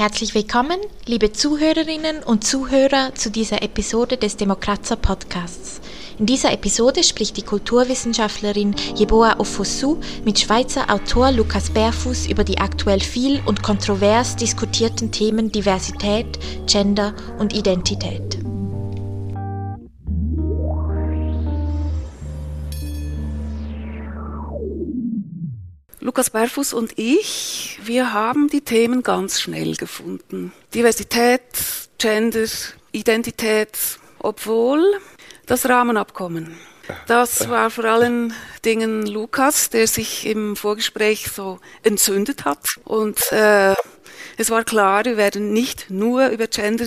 Herzlich willkommen, liebe Zuhörerinnen und Zuhörer, zu dieser Episode des Demokratzer Podcasts. In dieser Episode spricht die Kulturwissenschaftlerin Jeboa Ofosu mit Schweizer Autor Lukas Berfuß über die aktuell viel und kontrovers diskutierten Themen Diversität, Gender und Identität. Lukas Berfuß und ich, wir haben die Themen ganz schnell gefunden. Diversität, Gender, Identität, obwohl das Rahmenabkommen. Das war vor allen Dingen Lukas, der sich im Vorgespräch so entzündet hat. Und äh, es war klar, wir werden nicht nur über Gender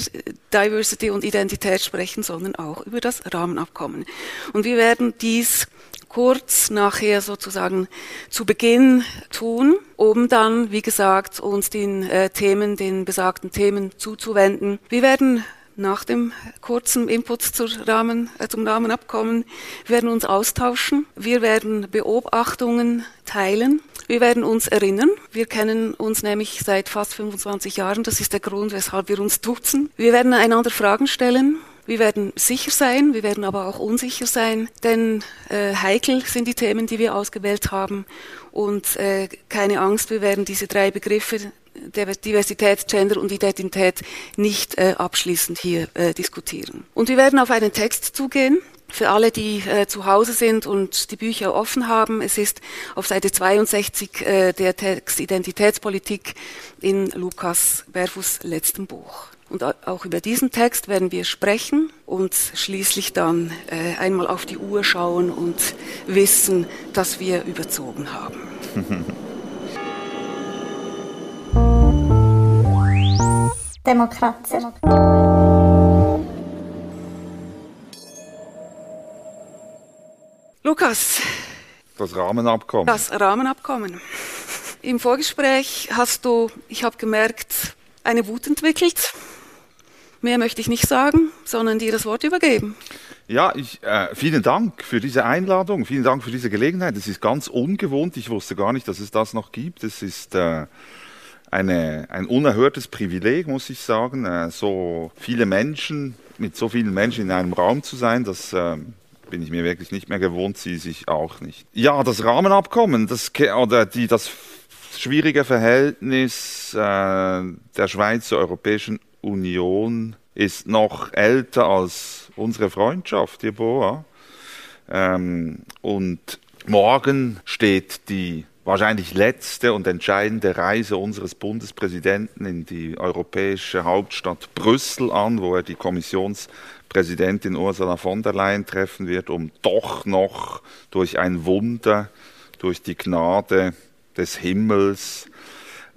Diversity und Identität sprechen, sondern auch über das Rahmenabkommen. Und wir werden dies kurz nachher sozusagen zu Beginn tun, um dann, wie gesagt, uns den äh, Themen, den besagten Themen zuzuwenden. Wir werden nach dem kurzen Input zur Rahmen, äh, zum Rahmenabkommen werden uns austauschen. Wir werden Beobachtungen teilen. Wir werden uns erinnern. Wir kennen uns nämlich seit fast 25 Jahren. Das ist der Grund, weshalb wir uns duzen. Wir werden einander Fragen stellen. Wir werden sicher sein, wir werden aber auch unsicher sein, denn äh, heikel sind die Themen, die wir ausgewählt haben. Und äh, keine Angst, wir werden diese drei Begriffe Diversität, Gender und Identität nicht äh, abschließend hier äh, diskutieren. Und wir werden auf einen Text zugehen. Für alle, die äh, zu Hause sind und die Bücher offen haben, es ist auf Seite 62 äh, der Text Identitätspolitik in Lukas Berfus letztem Buch. Und auch über diesen Text werden wir sprechen und schließlich dann äh, einmal auf die Uhr schauen und wissen, dass wir überzogen haben. Demokratie. Lukas. Das Rahmenabkommen. Das Rahmenabkommen. Im Vorgespräch hast du, ich habe gemerkt, eine Wut entwickelt Mehr möchte ich nicht sagen, sondern dir das Wort übergeben. Ja, ich, äh, vielen Dank für diese Einladung, vielen Dank für diese Gelegenheit. Es ist ganz ungewohnt. Ich wusste gar nicht, dass es das noch gibt. Es ist äh, eine, ein unerhörtes Privileg, muss ich sagen, äh, so viele Menschen, mit so vielen Menschen in einem Raum zu sein. Das äh, bin ich mir wirklich nicht mehr gewohnt, sie sich auch nicht. Ja, das Rahmenabkommen, das, oder die, das schwierige Verhältnis äh, der Schweiz zur Europäischen Union ist noch älter als unsere Freundschaft, Jeboa. Ähm, und morgen steht die wahrscheinlich letzte und entscheidende Reise unseres Bundespräsidenten in die europäische Hauptstadt Brüssel an, wo er die Kommissionspräsidentin Ursula von der Leyen treffen wird, um doch noch durch ein Wunder, durch die Gnade des Himmels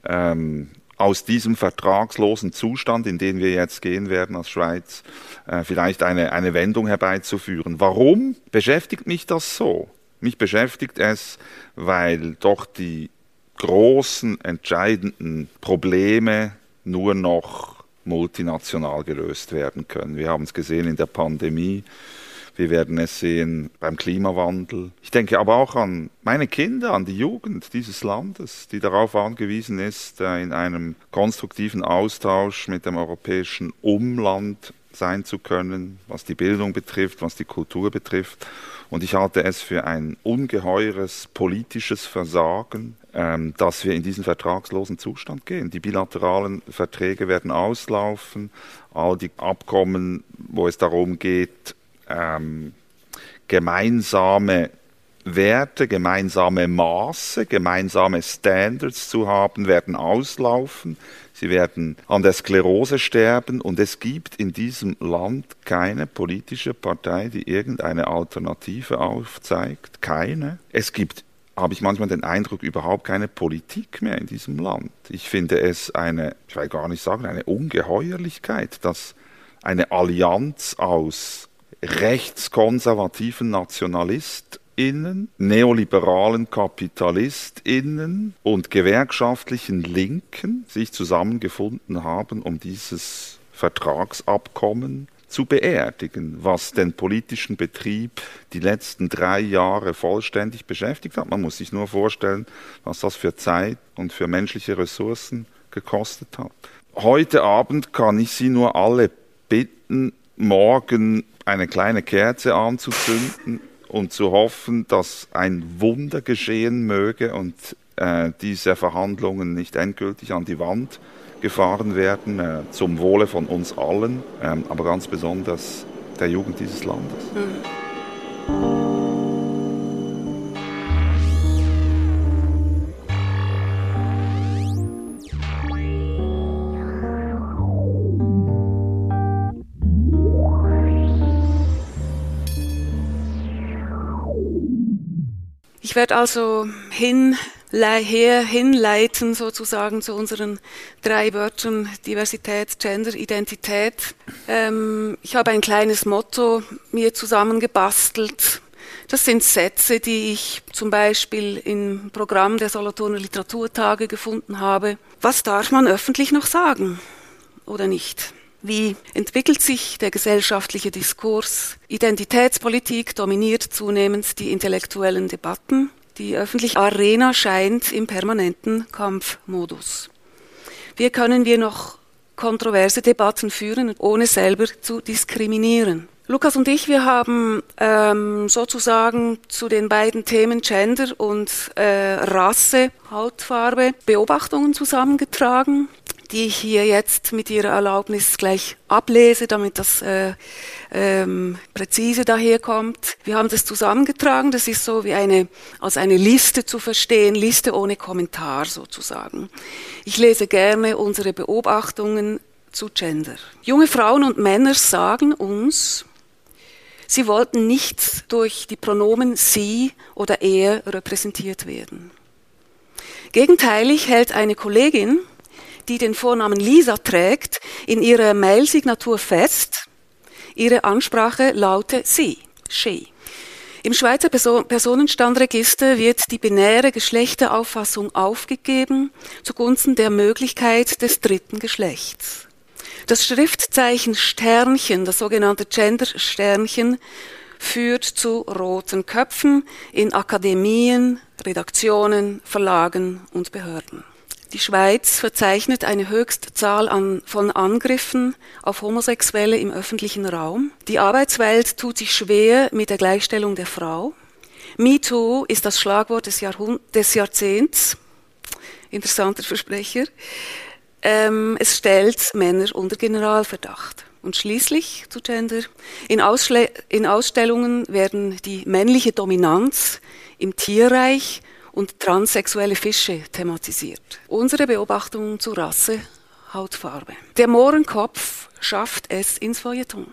ähm, aus diesem vertragslosen Zustand, in den wir jetzt gehen werden als Schweiz, äh, vielleicht eine, eine Wendung herbeizuführen. Warum beschäftigt mich das so? Mich beschäftigt es, weil doch die großen, entscheidenden Probleme nur noch multinational gelöst werden können. Wir haben es gesehen in der Pandemie. Wir werden es sehen beim Klimawandel. Ich denke aber auch an meine Kinder, an die Jugend dieses Landes, die darauf angewiesen ist, äh, in einem konstruktiven Austausch mit dem europäischen Umland sein zu können, was die Bildung betrifft, was die Kultur betrifft. Und ich halte es für ein ungeheures politisches Versagen, ähm, dass wir in diesen vertragslosen Zustand gehen. Die bilateralen Verträge werden auslaufen, all die Abkommen, wo es darum geht, ähm, gemeinsame Werte, gemeinsame Maße, gemeinsame Standards zu haben, werden auslaufen. Sie werden an der Sklerose sterben und es gibt in diesem Land keine politische Partei, die irgendeine Alternative aufzeigt. Keine. Es gibt, habe ich manchmal den Eindruck, überhaupt keine Politik mehr in diesem Land. Ich finde es eine, ich will gar nicht sagen, eine Ungeheuerlichkeit, dass eine Allianz aus rechtskonservativen NationalistInnen, neoliberalen KapitalistInnen und gewerkschaftlichen Linken sich zusammengefunden haben, um dieses Vertragsabkommen zu beerdigen, was den politischen Betrieb die letzten drei Jahre vollständig beschäftigt hat. Man muss sich nur vorstellen, was das für Zeit und für menschliche Ressourcen gekostet hat. heute Abend kann ich Sie nur alle bitten, morgen eine kleine Kerze anzuzünden und zu hoffen, dass ein Wunder geschehen möge und äh, diese Verhandlungen nicht endgültig an die Wand gefahren werden, äh, zum Wohle von uns allen, ähm, aber ganz besonders der Jugend dieses Landes. Mhm. Werde also hin, her, hinleiten sozusagen zu unseren drei Wörtern Diversität, Gender, Identität. Ähm, ich habe ein kleines Motto mir zusammengebastelt. Das sind Sätze, die ich zum Beispiel im Programm der Solothurner Literaturtage gefunden habe. Was darf man öffentlich noch sagen oder nicht? Wie entwickelt sich der gesellschaftliche Diskurs? Identitätspolitik dominiert zunehmend die intellektuellen Debatten. Die öffentliche Arena scheint im permanenten Kampfmodus. Wie können wir noch kontroverse Debatten führen, ohne selber zu diskriminieren? Lukas und ich, wir haben ähm, sozusagen zu den beiden Themen Gender und äh, Rasse, Hautfarbe Beobachtungen zusammengetragen die ich hier jetzt mit Ihrer Erlaubnis gleich ablese, damit das äh, ähm, präzise daherkommt. Wir haben das zusammengetragen. Das ist so wie eine als eine Liste zu verstehen, Liste ohne Kommentar sozusagen. Ich lese gerne unsere Beobachtungen zu Gender. Junge Frauen und Männer sagen uns, sie wollten nicht durch die Pronomen sie oder er repräsentiert werden. Gegenteilig hält eine Kollegin die den Vornamen Lisa trägt, in ihrer Mailsignatur fest. Ihre Ansprache laute sie, she. Im Schweizer Personenstandregister wird die binäre Geschlechterauffassung aufgegeben zugunsten der Möglichkeit des dritten Geschlechts. Das Schriftzeichen Sternchen, das sogenannte Gender-Sternchen, führt zu roten Köpfen in Akademien, Redaktionen, Verlagen und Behörden. Die Schweiz verzeichnet eine Höchstzahl an, von Angriffen auf Homosexuelle im öffentlichen Raum. Die Arbeitswelt tut sich schwer mit der Gleichstellung der Frau. MeToo ist das Schlagwort des, Jahrhund des Jahrzehnts. Interessanter Versprecher. Ähm, es stellt Männer unter Generalverdacht. Und schließlich zu Gender. In, in Ausstellungen werden die männliche Dominanz im Tierreich und transsexuelle Fische thematisiert. Unsere Beobachtungen zu Rasse, Hautfarbe. Der Mohrenkopf schafft es ins Feuilleton.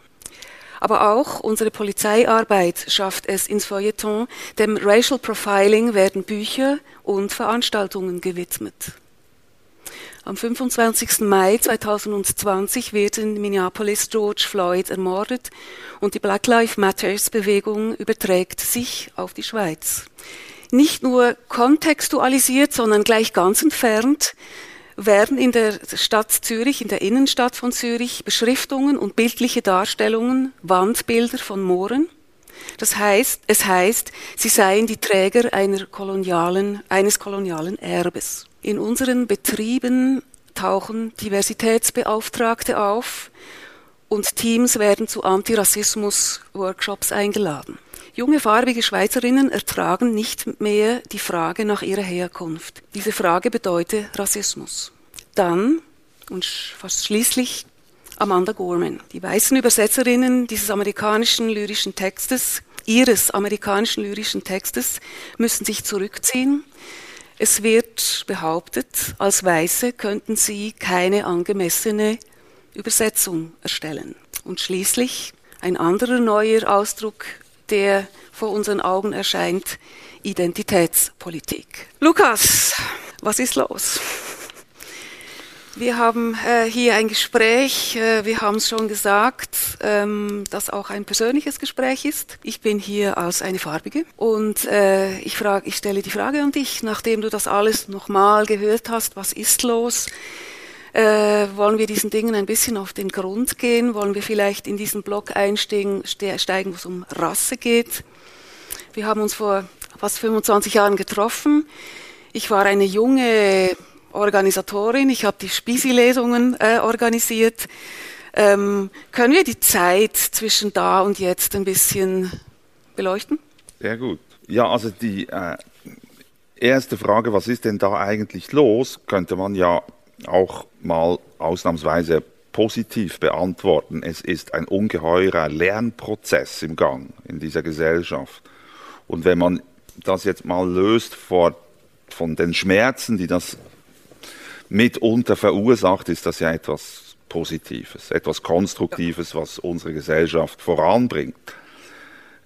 Aber auch unsere Polizeiarbeit schafft es ins Feuilleton. Dem Racial Profiling werden Bücher und Veranstaltungen gewidmet. Am 25. Mai 2020 wird in Minneapolis George Floyd ermordet und die Black Lives Matters Bewegung überträgt sich auf die Schweiz nicht nur kontextualisiert, sondern gleich ganz entfernt werden in der Stadt Zürich, in der Innenstadt von Zürich, Beschriftungen und bildliche Darstellungen, Wandbilder von Mooren. Das heißt, es heißt, sie seien die Träger einer kolonialen, eines kolonialen Erbes. In unseren Betrieben tauchen Diversitätsbeauftragte auf und Teams werden zu Antirassismus-Workshops eingeladen. Junge farbige Schweizerinnen ertragen nicht mehr die Frage nach ihrer Herkunft. Diese Frage bedeutet Rassismus. Dann, und fast schließlich, Amanda Gorman. Die weißen Übersetzerinnen dieses amerikanischen lyrischen Textes, ihres amerikanischen lyrischen Textes, müssen sich zurückziehen. Es wird behauptet, als Weiße könnten sie keine angemessene Übersetzung erstellen. Und schließlich ein anderer neuer Ausdruck der vor unseren Augen erscheint, Identitätspolitik. Lukas, was ist los? Wir haben äh, hier ein Gespräch, äh, wir haben es schon gesagt, ähm, das auch ein persönliches Gespräch ist. Ich bin hier als eine Farbige und äh, ich, frage, ich stelle die Frage an dich, nachdem du das alles nochmal gehört hast, was ist los? Äh, wollen wir diesen Dingen ein bisschen auf den Grund gehen? Wollen wir vielleicht in diesen Block einsteigen, steigen, wo es um Rasse geht? Wir haben uns vor fast 25 Jahren getroffen. Ich war eine junge Organisatorin, ich habe die Spisi-Lesungen äh, organisiert. Ähm, können wir die Zeit zwischen da und jetzt ein bisschen beleuchten? Sehr gut. Ja, also die äh, erste Frage, was ist denn da eigentlich los, könnte man ja auch mal ausnahmsweise positiv beantworten. Es ist ein ungeheurer Lernprozess im Gang in dieser Gesellschaft. Und wenn man das jetzt mal löst vor, von den Schmerzen, die das mitunter verursacht, ist das ja etwas Positives, etwas Konstruktives, was unsere Gesellschaft voranbringt.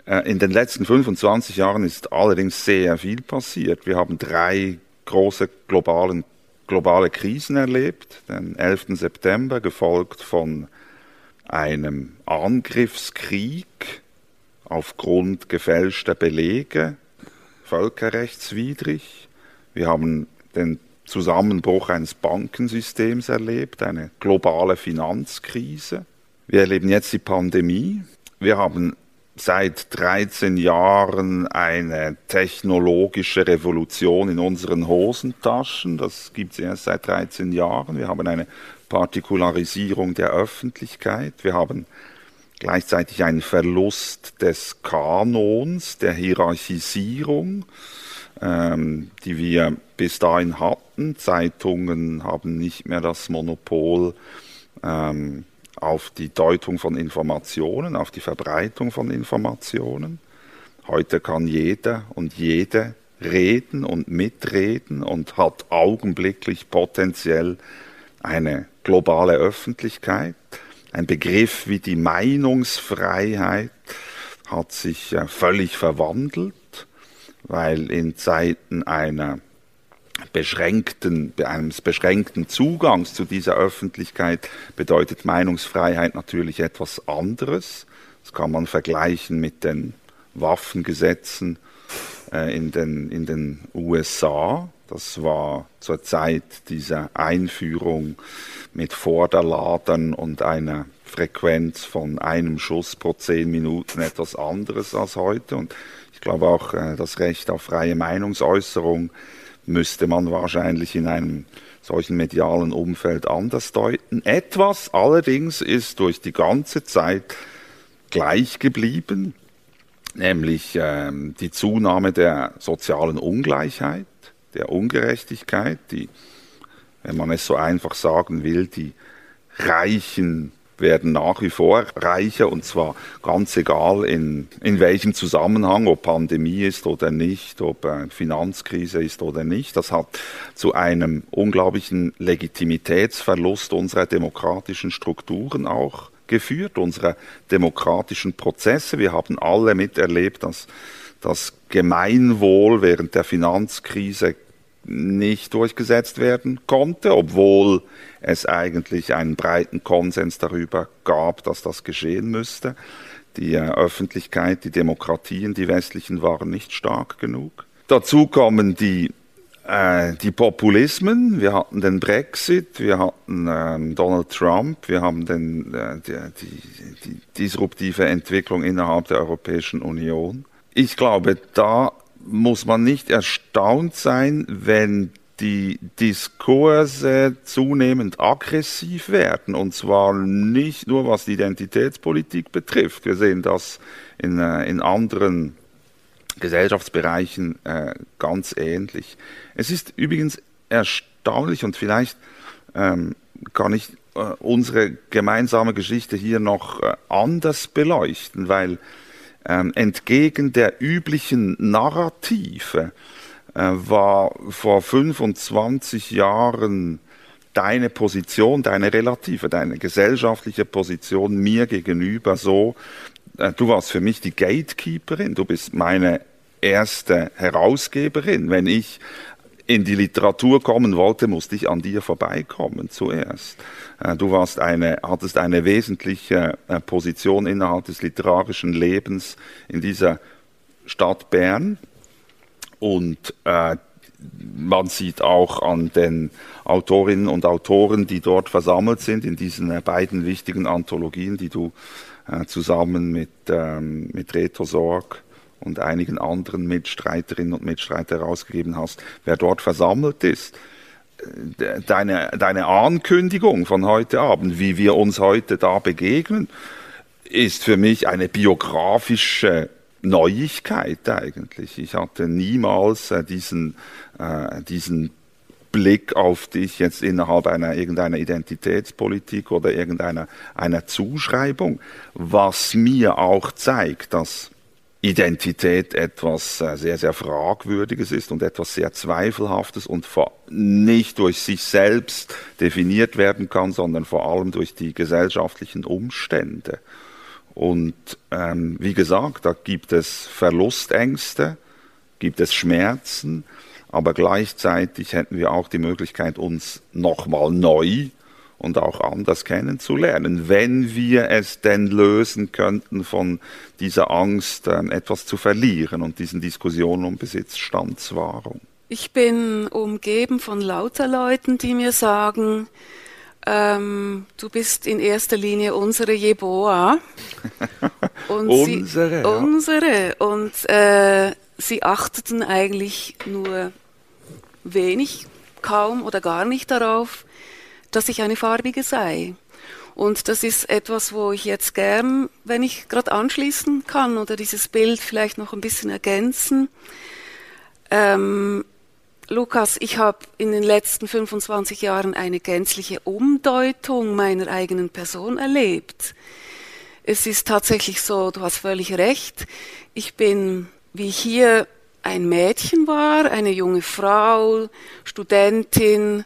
Äh, in den letzten 25 Jahren ist allerdings sehr viel passiert. Wir haben drei große globalen, globale Krisen erlebt. Den 11. September, gefolgt von einem Angriffskrieg aufgrund gefälschter Belege, völkerrechtswidrig. Wir haben den Zusammenbruch eines Bankensystems erlebt, eine globale Finanzkrise. Wir erleben jetzt die Pandemie. Wir haben seit 13 Jahren eine technologische Revolution in unseren Hosentaschen. Das gibt es erst seit 13 Jahren. Wir haben eine Partikularisierung der Öffentlichkeit. Wir haben gleichzeitig einen Verlust des Kanons, der Hierarchisierung ähm, die wir bis dahin hatten. Zeitungen haben nicht mehr das Monopol ähm, auf die Deutung von Informationen, auf die Verbreitung von Informationen. Heute kann jeder und jede reden und mitreden und hat augenblicklich potenziell eine globale Öffentlichkeit. Ein Begriff wie die Meinungsfreiheit hat sich äh, völlig verwandelt weil in Zeiten einer beschränkten, eines beschränkten Zugangs zu dieser Öffentlichkeit bedeutet Meinungsfreiheit natürlich etwas anderes. Das kann man vergleichen mit den Waffengesetzen äh, in, den, in den USA. Das war zur Zeit dieser Einführung mit Vorderladern und einer Frequenz von einem Schuss pro zehn Minuten etwas anderes als heute. Und ich glaube auch, äh, das Recht auf freie Meinungsäußerung müsste man wahrscheinlich in einem solchen medialen Umfeld anders deuten. Etwas allerdings ist durch die ganze Zeit gleich geblieben, nämlich ähm, die Zunahme der sozialen Ungleichheit, der Ungerechtigkeit, die, wenn man es so einfach sagen will, die Reichen werden nach wie vor reicher und zwar ganz egal in, in welchem Zusammenhang, ob Pandemie ist oder nicht, ob äh, Finanzkrise ist oder nicht. Das hat zu einem unglaublichen Legitimitätsverlust unserer demokratischen Strukturen auch geführt, unserer demokratischen Prozesse. Wir haben alle miterlebt, dass das Gemeinwohl während der Finanzkrise nicht durchgesetzt werden konnte, obwohl es eigentlich einen breiten Konsens darüber gab, dass das geschehen müsste. Die äh, Öffentlichkeit, die Demokratien, die westlichen waren nicht stark genug. Dazu kommen die, äh, die Populismen. Wir hatten den Brexit, wir hatten äh, Donald Trump, wir haben den, äh, die, die, die disruptive Entwicklung innerhalb der Europäischen Union. Ich glaube, da muss man nicht erstaunt sein, wenn die Diskurse zunehmend aggressiv werden, und zwar nicht nur was die Identitätspolitik betrifft. Wir sehen das in, äh, in anderen Gesellschaftsbereichen äh, ganz ähnlich. Es ist übrigens erstaunlich und vielleicht ähm, kann ich äh, unsere gemeinsame Geschichte hier noch äh, anders beleuchten, weil ähm, entgegen der üblichen Narrative äh, war vor 25 Jahren deine Position, deine relative, deine gesellschaftliche Position mir gegenüber so, äh, du warst für mich die Gatekeeperin, du bist meine erste Herausgeberin. Wenn ich in die Literatur kommen wollte, musste ich an dir vorbeikommen zuerst. Äh, du warst eine, hattest eine wesentliche äh, Position innerhalb des literarischen Lebens in dieser Stadt Bern. Und äh, man sieht auch an den Autorinnen und Autoren, die dort versammelt sind, in diesen äh, beiden wichtigen Anthologien, die du äh, zusammen mit, ähm, mit Reto Sorg und einigen anderen Mitstreiterinnen und Mitstreiter herausgegeben hast, wer dort versammelt ist. deine, deine Ankündigung von heute Abend, wie wir uns heute da begegnen, ist für mich eine biografische Neuigkeit eigentlich. Ich hatte niemals äh, diesen, äh, diesen Blick auf dich jetzt innerhalb einer irgendeiner Identitätspolitik oder irgendeiner einer Zuschreibung, was mir auch zeigt, dass Identität etwas äh, sehr, sehr Fragwürdiges ist und etwas sehr Zweifelhaftes und nicht durch sich selbst definiert werden kann, sondern vor allem durch die gesellschaftlichen Umstände. Und ähm, wie gesagt, da gibt es Verlustängste, gibt es Schmerzen, aber gleichzeitig hätten wir auch die Möglichkeit, uns nochmal neu und auch anders kennenzulernen, wenn wir es denn lösen könnten, von dieser Angst ähm, etwas zu verlieren und diesen Diskussionen um Besitzstandswahrung. Ich bin umgeben von lauter Leuten, die mir sagen, ähm, du bist in erster Linie unsere Jeboa. Und unsere. Sie, ja. Unsere. Und äh, sie achteten eigentlich nur wenig, kaum oder gar nicht darauf, dass ich eine farbige sei. Und das ist etwas, wo ich jetzt gern, wenn ich gerade anschließen kann oder dieses Bild vielleicht noch ein bisschen ergänzen. Ähm, Lukas, ich habe in den letzten 25 Jahren eine gänzliche Umdeutung meiner eigenen Person erlebt. Es ist tatsächlich so, du hast völlig recht. Ich bin, wie ich hier ein Mädchen war, eine junge Frau, Studentin,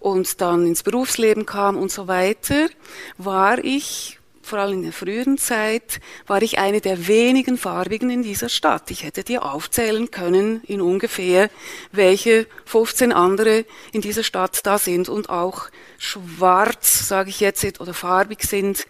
und dann ins Berufsleben kam und so weiter, war ich, vor allem in der früheren Zeit, war ich eine der wenigen Farbigen in dieser Stadt. Ich hätte dir aufzählen können in ungefähr, welche 15 andere in dieser Stadt da sind und auch schwarz, sage ich jetzt, oder farbig sind,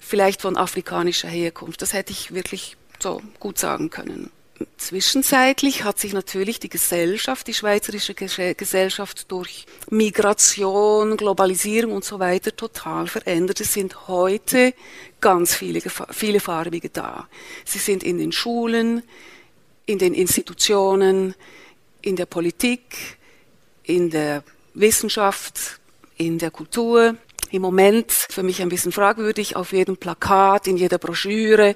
vielleicht von afrikanischer Herkunft. Das hätte ich wirklich so gut sagen können. Zwischenzeitlich hat sich natürlich die Gesellschaft, die schweizerische Gesellschaft durch Migration, Globalisierung und so weiter total verändert. Es sind heute ganz viele, viele Farbige da. Sie sind in den Schulen, in den Institutionen, in der Politik, in der Wissenschaft, in der Kultur im Moment für mich ein bisschen fragwürdig. Auf jedem Plakat, in jeder Broschüre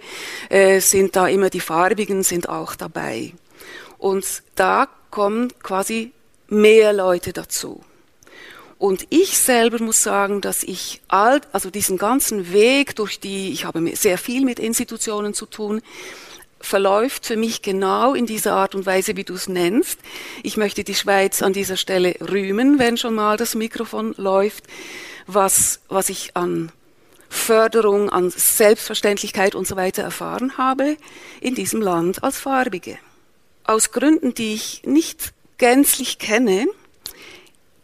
äh, sind da immer die farbigen, sind auch dabei. Und da kommen quasi mehr Leute dazu. Und ich selber muss sagen, dass ich all, also diesen ganzen Weg durch die, ich habe sehr viel mit Institutionen zu tun, verläuft für mich genau in dieser Art und Weise, wie du es nennst. Ich möchte die Schweiz an dieser Stelle rühmen, wenn schon mal das Mikrofon läuft was, was ich an Förderung, an Selbstverständlichkeit und so weiter erfahren habe in diesem Land als Farbige. Aus Gründen, die ich nicht gänzlich kenne,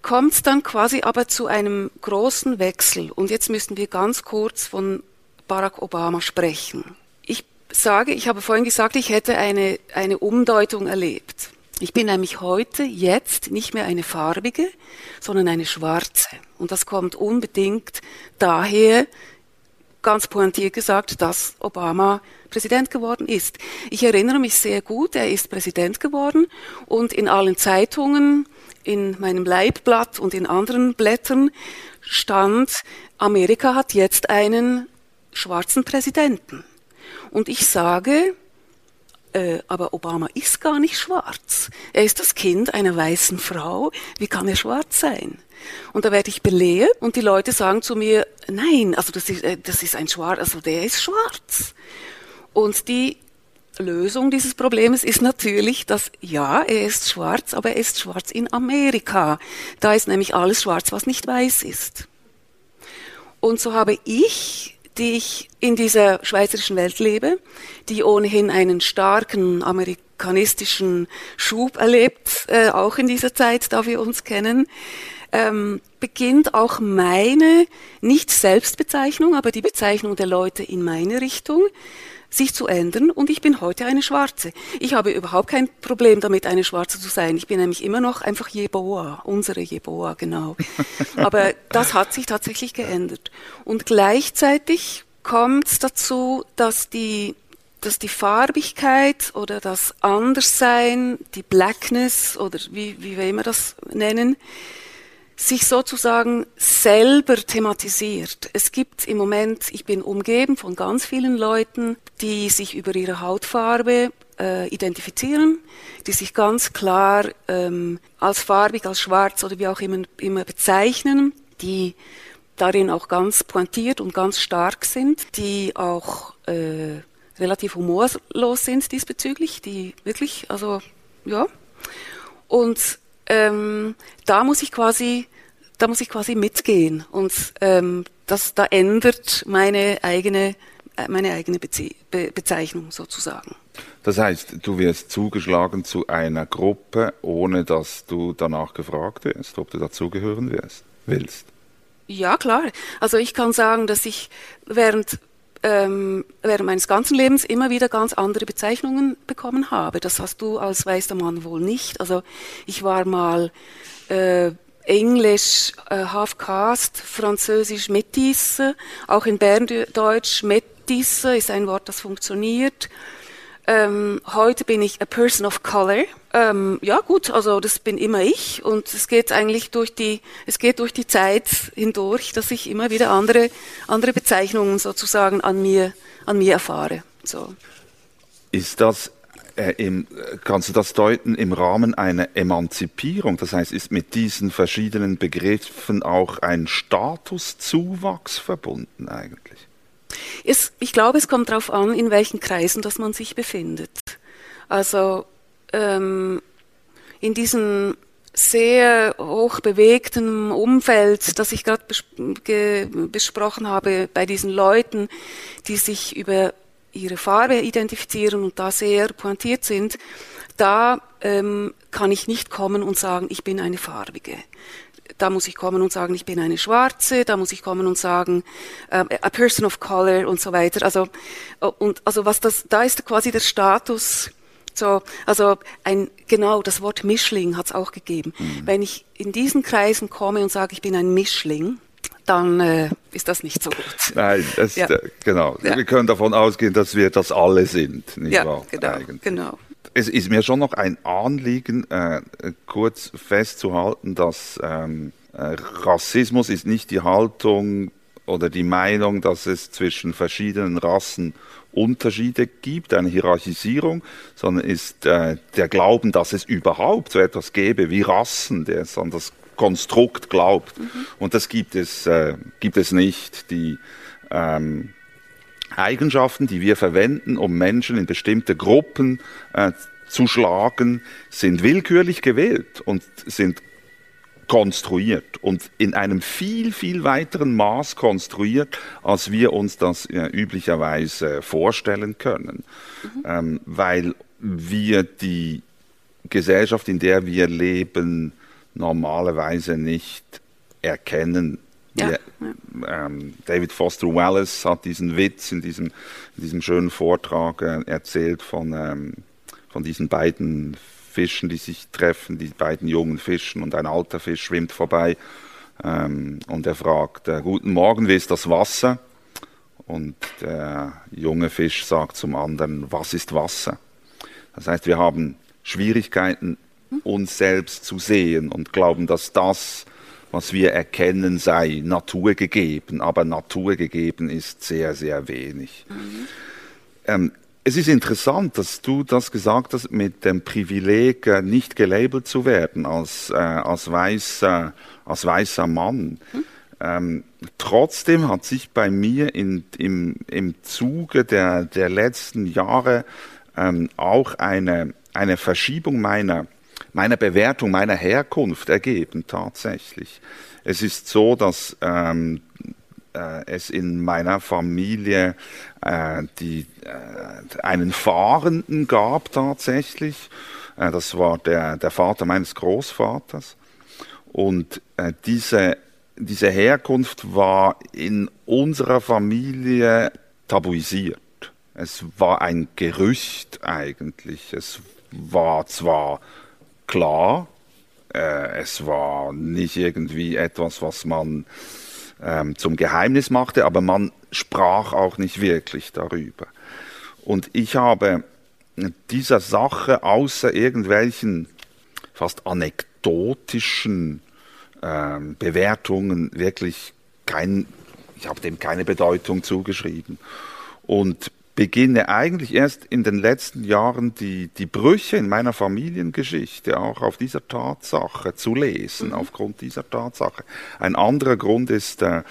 kommt es dann quasi aber zu einem großen Wechsel. Und jetzt müssen wir ganz kurz von Barack Obama sprechen. Ich sage, ich habe vorhin gesagt, ich hätte eine, eine Umdeutung erlebt. Ich bin nämlich heute, jetzt nicht mehr eine farbige, sondern eine schwarze. Und das kommt unbedingt daher, ganz pointiert gesagt, dass Obama Präsident geworden ist. Ich erinnere mich sehr gut, er ist Präsident geworden und in allen Zeitungen, in meinem Leibblatt und in anderen Blättern stand, Amerika hat jetzt einen schwarzen Präsidenten. Und ich sage, äh, aber Obama ist gar nicht schwarz. Er ist das Kind einer weißen Frau. Wie kann er schwarz sein? Und da werde ich belehrt und die Leute sagen zu mir, nein, also das ist, äh, das ist ein Schwarz, also der ist schwarz. Und die Lösung dieses Problems ist natürlich, dass ja, er ist schwarz, aber er ist schwarz in Amerika. Da ist nämlich alles schwarz, was nicht weiß ist. Und so habe ich die ich in dieser schweizerischen Welt lebe, die ohnehin einen starken amerikanistischen Schub erlebt, äh, auch in dieser Zeit, da wir uns kennen, ähm, beginnt auch meine, nicht Selbstbezeichnung, aber die Bezeichnung der Leute in meine Richtung, sich zu ändern und ich bin heute eine Schwarze. Ich habe überhaupt kein Problem damit, eine Schwarze zu sein. Ich bin nämlich immer noch einfach Jeboa, unsere Jeboa, genau. Aber das hat sich tatsächlich geändert. Und gleichzeitig kommt es dazu, dass die dass die Farbigkeit oder das Anderssein, die Blackness oder wie, wie wir immer das nennen, sich sozusagen selber thematisiert. Es gibt im Moment, ich bin umgeben von ganz vielen Leuten, die sich über ihre Hautfarbe äh, identifizieren, die sich ganz klar ähm, als farbig, als schwarz oder wie auch immer, immer bezeichnen, die darin auch ganz pointiert und ganz stark sind, die auch äh, relativ humorlos sind diesbezüglich, die wirklich, also ja. Und ähm, da muss ich quasi, da muss ich quasi mitgehen und ähm, das da ändert meine eigene, äh, meine eigene Beze Be Bezeichnung sozusagen. Das heißt, du wirst zugeschlagen zu einer Gruppe, ohne dass du danach gefragt wirst, ob du dazugehören wirst, willst. Ja, klar. Also ich kann sagen, dass ich während ähm, während meines ganzen Lebens immer wieder ganz andere Bezeichnungen bekommen habe. Das hast du als weißer Mann wohl nicht. Also ich war mal äh, Englisch äh, Half Caste, Französisch Métisse, auch in Berndeutsch Métisse ist ein Wort, das funktioniert. Ähm, heute bin ich a person of color. Ähm, ja gut, also das bin immer ich und es geht eigentlich durch die, es geht durch die Zeit hindurch, dass ich immer wieder andere, andere Bezeichnungen sozusagen an mir, an mir erfahre. So. Ist das äh, im, kannst du das deuten im Rahmen einer Emanzipierung? Das heißt, ist mit diesen verschiedenen Begriffen auch ein Statuszuwachs verbunden eigentlich? Es, ich glaube, es kommt darauf an, in welchen Kreisen dass man sich befindet. Also ähm, in diesem sehr hoch bewegten Umfeld, das ich gerade bes besprochen habe, bei diesen Leuten, die sich über ihre Farbe identifizieren und da sehr pointiert sind, da ähm, kann ich nicht kommen und sagen, ich bin eine farbige da muss ich kommen und sagen, ich bin eine Schwarze, da muss ich kommen und sagen, äh, a person of color und so weiter. Also, äh, und, also was das, da ist quasi der Status, so, also ein, genau, das Wort Mischling hat es auch gegeben. Mhm. Wenn ich in diesen Kreisen komme und sage, ich bin ein Mischling, dann äh, ist das nicht so gut. Nein, das, ja. äh, genau. Ja. Wir können davon ausgehen, dass wir das alle sind, nicht ja, wahr? Genau, Eigentlich. genau es ist mir schon noch ein Anliegen, äh, kurz festzuhalten, dass ähm, äh, Rassismus ist nicht die Haltung oder die Meinung, dass es zwischen verschiedenen Rassen Unterschiede gibt, eine Hierarchisierung, sondern ist äh, der Glauben, dass es überhaupt so etwas gäbe wie Rassen, der es an das Konstrukt glaubt. Mhm. Und das gibt es, äh, gibt es nicht. Die ähm, Eigenschaften, die wir verwenden, um Menschen in bestimmte Gruppen äh, zu schlagen, sind willkürlich gewählt und sind konstruiert und in einem viel, viel weiteren Maß konstruiert, als wir uns das äh, üblicherweise vorstellen können. Mhm. Ähm, weil wir die Gesellschaft, in der wir leben, normalerweise nicht erkennen ja, ja. Ähm, David Foster Wallace hat diesen Witz in diesem, in diesem schönen Vortrag äh, erzählt von, ähm, von diesen beiden Fischen, die sich treffen, die beiden jungen Fischen und ein alter Fisch schwimmt vorbei ähm, und er fragt, äh, guten Morgen, wie ist das Wasser? Und der junge Fisch sagt zum anderen, was ist Wasser? Das heißt, wir haben Schwierigkeiten, uns selbst zu sehen und glauben, dass das was wir erkennen, sei naturgegeben, aber naturgegeben ist sehr, sehr wenig. Mhm. Ähm, es ist interessant, dass du das gesagt hast mit dem Privileg, äh, nicht gelabelt zu werden als, äh, als, weißer, als weißer Mann. Mhm. Ähm, trotzdem hat sich bei mir in, im, im Zuge der, der letzten Jahre ähm, auch eine, eine Verschiebung meiner meiner Bewertung meiner Herkunft ergeben tatsächlich. Es ist so, dass ähm, äh, es in meiner Familie äh, die, äh, einen Fahrenden gab tatsächlich. Äh, das war der, der Vater meines Großvaters. Und äh, diese, diese Herkunft war in unserer Familie tabuisiert. Es war ein Gerücht eigentlich. Es war zwar klar. Äh, es war nicht irgendwie etwas, was man ähm, zum Geheimnis machte, aber man sprach auch nicht wirklich darüber. Und ich habe dieser Sache außer irgendwelchen fast anekdotischen ähm, Bewertungen wirklich kein, ich habe dem keine Bedeutung zugeschrieben. Und beginne eigentlich erst in den letzten Jahren die, die Brüche in meiner Familiengeschichte auch auf dieser Tatsache zu lesen, mhm. aufgrund dieser Tatsache. Ein anderer Grund ist, äh,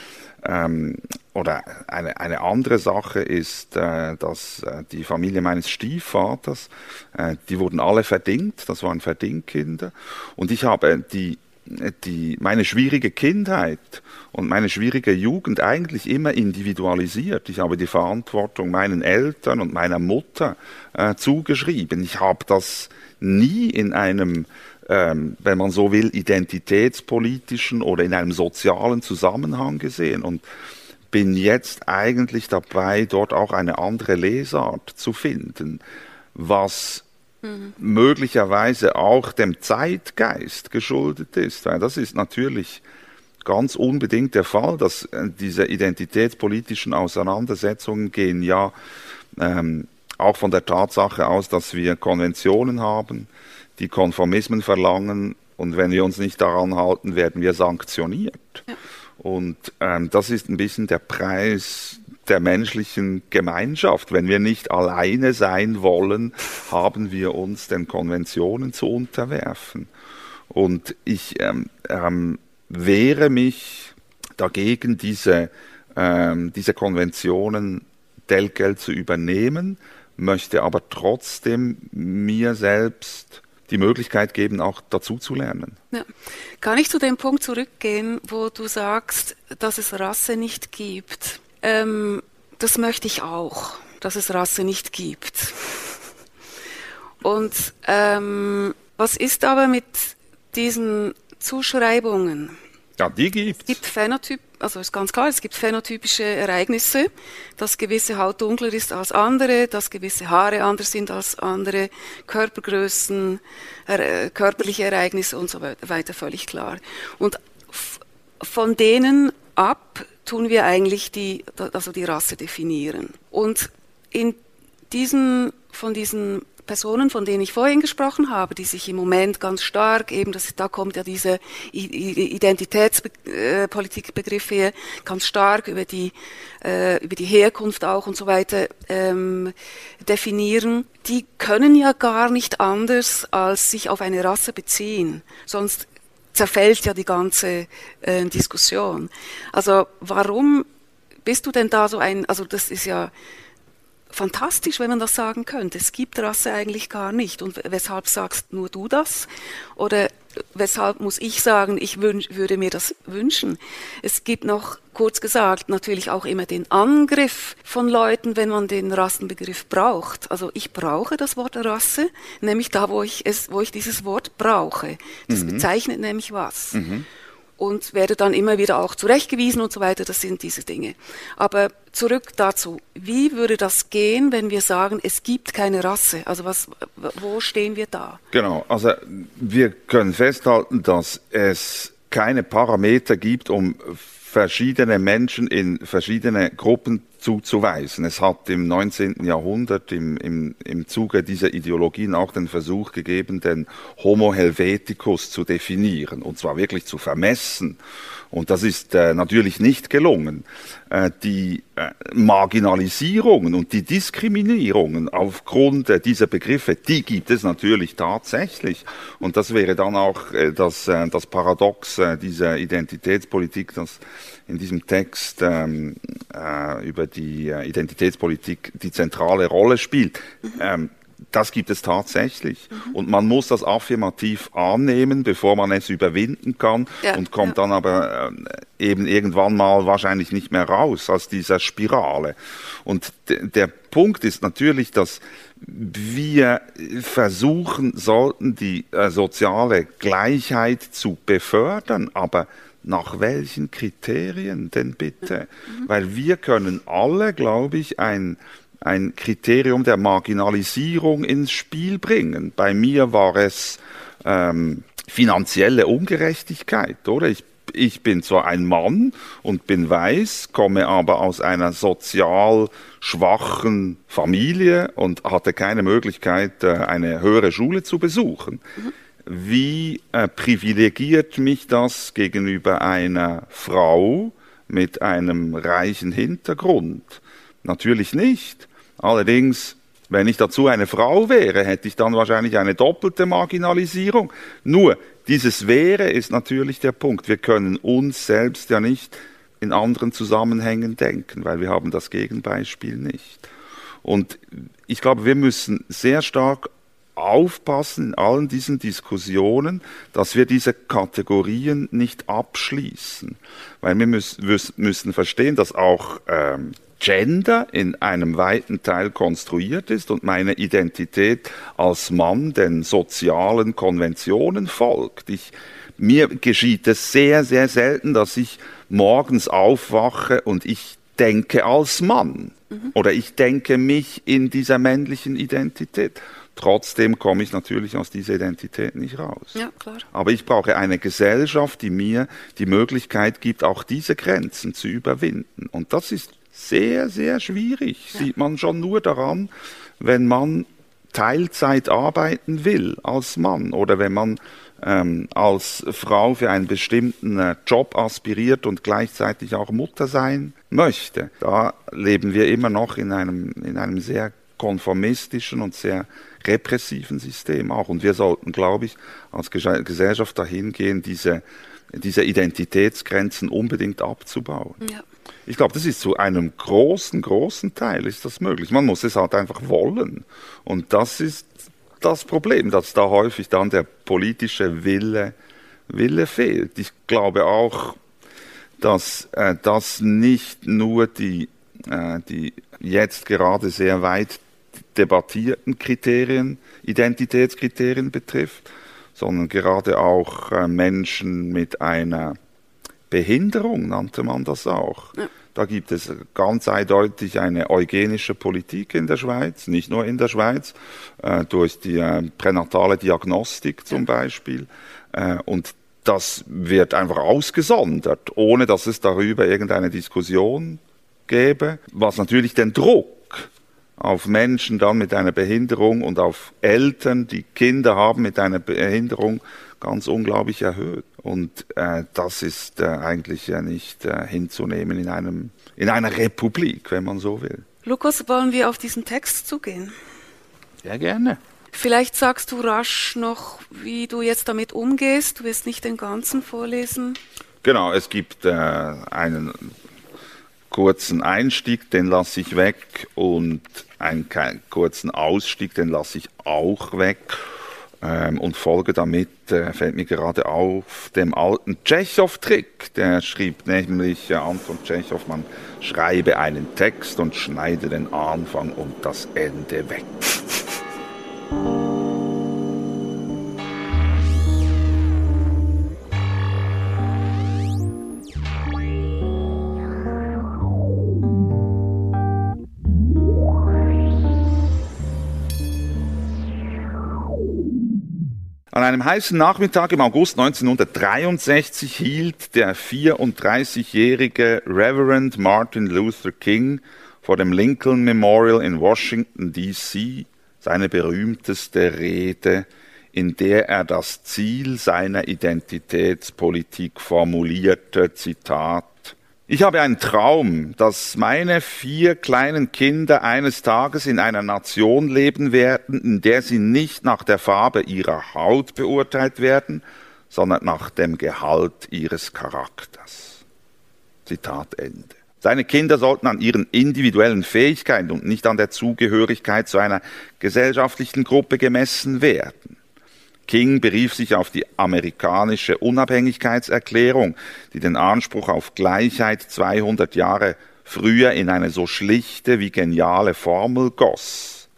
ähm, oder eine, eine andere Sache ist, äh, dass äh, die Familie meines Stiefvaters, äh, die wurden alle verdingt, das waren Verdingkinder. Und ich habe die die, meine schwierige Kindheit und meine schwierige Jugend eigentlich immer individualisiert. Ich habe die Verantwortung meinen Eltern und meiner Mutter äh, zugeschrieben. Ich habe das nie in einem, ähm, wenn man so will, identitätspolitischen oder in einem sozialen Zusammenhang gesehen und bin jetzt eigentlich dabei, dort auch eine andere Lesart zu finden, was mhm. möglicherweise auch dem Zeitgeist geschuldet ist, weil das ist natürlich ganz unbedingt der Fall, dass äh, diese identitätspolitischen Auseinandersetzungen gehen ja ähm, auch von der Tatsache aus, dass wir Konventionen haben, die Konformismen verlangen und wenn wir uns nicht daran halten, werden wir sanktioniert. Ja. Und ähm, das ist ein bisschen der Preis, der menschlichen Gemeinschaft. Wenn wir nicht alleine sein wollen, haben wir uns den Konventionen zu unterwerfen. Und ich ähm, ähm, wehre mich dagegen, diese, ähm, diese Konventionen Delgeld zu übernehmen, möchte aber trotzdem mir selbst die Möglichkeit geben, auch dazu zu lernen. Ja. Kann ich zu dem Punkt zurückgehen, wo du sagst, dass es Rasse nicht gibt? Ähm, das möchte ich auch, dass es Rasse nicht gibt. Und ähm, was ist aber mit diesen Zuschreibungen? Ja, die gibt es. gibt Phänotyp, also ist ganz klar, es gibt phänotypische Ereignisse, dass gewisse Haut dunkler ist als andere, dass gewisse Haare anders sind als andere, Körpergrößen, äh, körperliche Ereignisse und so weiter, völlig klar. Und von denen ab tun wir eigentlich die, also die Rasse definieren. Und in diesen, von diesen Personen, von denen ich vorhin gesprochen habe, die sich im Moment ganz stark, eben das, da kommt ja diese Identitätspolitikbegriff her, ganz stark über die, äh, über die Herkunft auch und so weiter ähm, definieren, die können ja gar nicht anders als sich auf eine Rasse beziehen. Sonst zerfällt ja die ganze äh, Diskussion. Also warum bist du denn da so ein, also das ist ja fantastisch, wenn man das sagen könnte. Es gibt Rasse eigentlich gar nicht. Und weshalb sagst nur du das? Oder weshalb muss ich sagen, ich wünsch, würde mir das wünschen? Es gibt noch, kurz gesagt, natürlich auch immer den Angriff von Leuten, wenn man den Rassenbegriff braucht. Also ich brauche das Wort Rasse, nämlich da, wo ich es, wo ich dieses Wort brauche. Das mhm. bezeichnet nämlich was. Mhm und werde dann immer wieder auch zurechtgewiesen und so weiter. Das sind diese Dinge. Aber zurück dazu. Wie würde das gehen, wenn wir sagen, es gibt keine Rasse? Also was, wo stehen wir da? Genau. Also wir können festhalten, dass es keine Parameter gibt, um verschiedene Menschen in verschiedene Gruppen zuzuweisen. Es hat im 19. Jahrhundert im, im, im Zuge dieser Ideologien auch den Versuch gegeben, den Homo Helveticus zu definieren, und zwar wirklich zu vermessen. Und das ist äh, natürlich nicht gelungen. Äh, die äh, Marginalisierungen und die Diskriminierungen aufgrund äh, dieser Begriffe, die gibt es natürlich tatsächlich. Und das wäre dann auch äh, das, äh, das Paradox dieser Identitätspolitik, das in diesem Text ähm, über die Identitätspolitik die zentrale Rolle spielt. Ähm, das gibt es tatsächlich. Mhm. Und man muss das affirmativ annehmen, bevor man es überwinden kann ja, und kommt ja. dann aber äh, eben irgendwann mal wahrscheinlich nicht mehr raus aus dieser Spirale. Und der Punkt ist natürlich, dass wir versuchen sollten, die äh, soziale Gleichheit zu befördern, aber nach welchen Kriterien denn bitte? Mhm. Weil wir können alle, glaube ich, ein ein Kriterium der Marginalisierung ins Spiel bringen. Bei mir war es ähm, finanzielle Ungerechtigkeit, oder? Ich, ich bin zwar ein Mann und bin weiß, komme aber aus einer sozial schwachen Familie und hatte keine Möglichkeit, äh, eine höhere Schule zu besuchen. Mhm wie äh, privilegiert mich das gegenüber einer Frau mit einem reichen Hintergrund? Natürlich nicht. Allerdings, wenn ich dazu eine Frau wäre, hätte ich dann wahrscheinlich eine doppelte Marginalisierung. Nur, dieses wäre ist natürlich der Punkt. Wir können uns selbst ja nicht in anderen Zusammenhängen denken, weil wir haben das Gegenbeispiel nicht. Und ich glaube, wir müssen sehr stark aufpassen in allen diesen Diskussionen, dass wir diese Kategorien nicht abschließen. Weil wir müssen, verstehen, dass auch ähm, Gender in einem weiten Teil konstruiert ist und meine Identität als Mann den sozialen Konventionen folgt. Ich, mir geschieht es sehr, sehr selten, dass ich morgens aufwache und ich denke als Mann mhm. oder ich denke mich in dieser männlichen Identität. Trotzdem komme ich natürlich aus dieser Identität nicht raus. Ja, klar. Aber ich brauche eine Gesellschaft, die mir die Möglichkeit gibt, auch diese Grenzen zu überwinden. Und das ist sehr, sehr schwierig. Ja. Sieht man schon nur daran, wenn man Teilzeit arbeiten will als Mann oder wenn man ähm, als Frau für einen bestimmten äh, Job aspiriert und gleichzeitig auch Mutter sein möchte. Da leben wir immer noch in einem, in einem sehr konformistischen und sehr repressiven System auch. Und wir sollten, glaube ich, als Gesellschaft dahin gehen, diese, diese Identitätsgrenzen unbedingt abzubauen. Ja. Ich glaube, das ist zu einem großen, großen Teil ist das möglich. Man muss es halt einfach wollen. Und das ist das Problem, dass da häufig dann der politische Wille, Wille fehlt. Ich glaube auch, dass äh, das nicht nur die, äh, die jetzt gerade sehr weit debattierten Kriterien, Identitätskriterien betrifft, sondern gerade auch äh, Menschen mit einer Behinderung, nannte man das auch. Ja. Da gibt es ganz eindeutig eine eugenische Politik in der Schweiz, nicht nur in der Schweiz, äh, durch die äh, pränatale Diagnostik zum ja. Beispiel. Äh, und das wird einfach ausgesondert, ohne dass es darüber irgendeine Diskussion gäbe, was natürlich den Druck auf Menschen dann mit einer Behinderung und auf Eltern, die Kinder haben mit einer Behinderung, ganz unglaublich erhöht. Und äh, das ist äh, eigentlich ja nicht äh, hinzunehmen in, einem, in einer Republik, wenn man so will. Lukas, wollen wir auf diesen Text zugehen? Sehr gerne. Vielleicht sagst du rasch noch, wie du jetzt damit umgehst. Du wirst nicht den ganzen vorlesen. Genau, es gibt äh, einen kurzen Einstieg, den lasse ich weg, und einen kurzen Ausstieg, den lasse ich auch weg ähm, und folge damit, äh, fällt mir gerade auf, dem alten Tschechow-Trick. Der schrieb nämlich, äh, Anton Tschechow, man schreibe einen Text und schneide den Anfang und das Ende weg. An einem heißen Nachmittag im August 1963 hielt der 34-jährige Reverend Martin Luther King vor dem Lincoln Memorial in Washington, D.C. seine berühmteste Rede, in der er das Ziel seiner Identitätspolitik formulierte, Zitat, ich habe einen Traum, dass meine vier kleinen Kinder eines Tages in einer Nation leben werden, in der sie nicht nach der Farbe ihrer Haut beurteilt werden, sondern nach dem Gehalt ihres Charakters. Zitat Ende. Seine Kinder sollten an ihren individuellen Fähigkeiten und nicht an der Zugehörigkeit zu einer gesellschaftlichen Gruppe gemessen werden. King berief sich auf die amerikanische Unabhängigkeitserklärung, die den Anspruch auf Gleichheit 200 Jahre früher in eine so schlichte wie geniale Formel goss.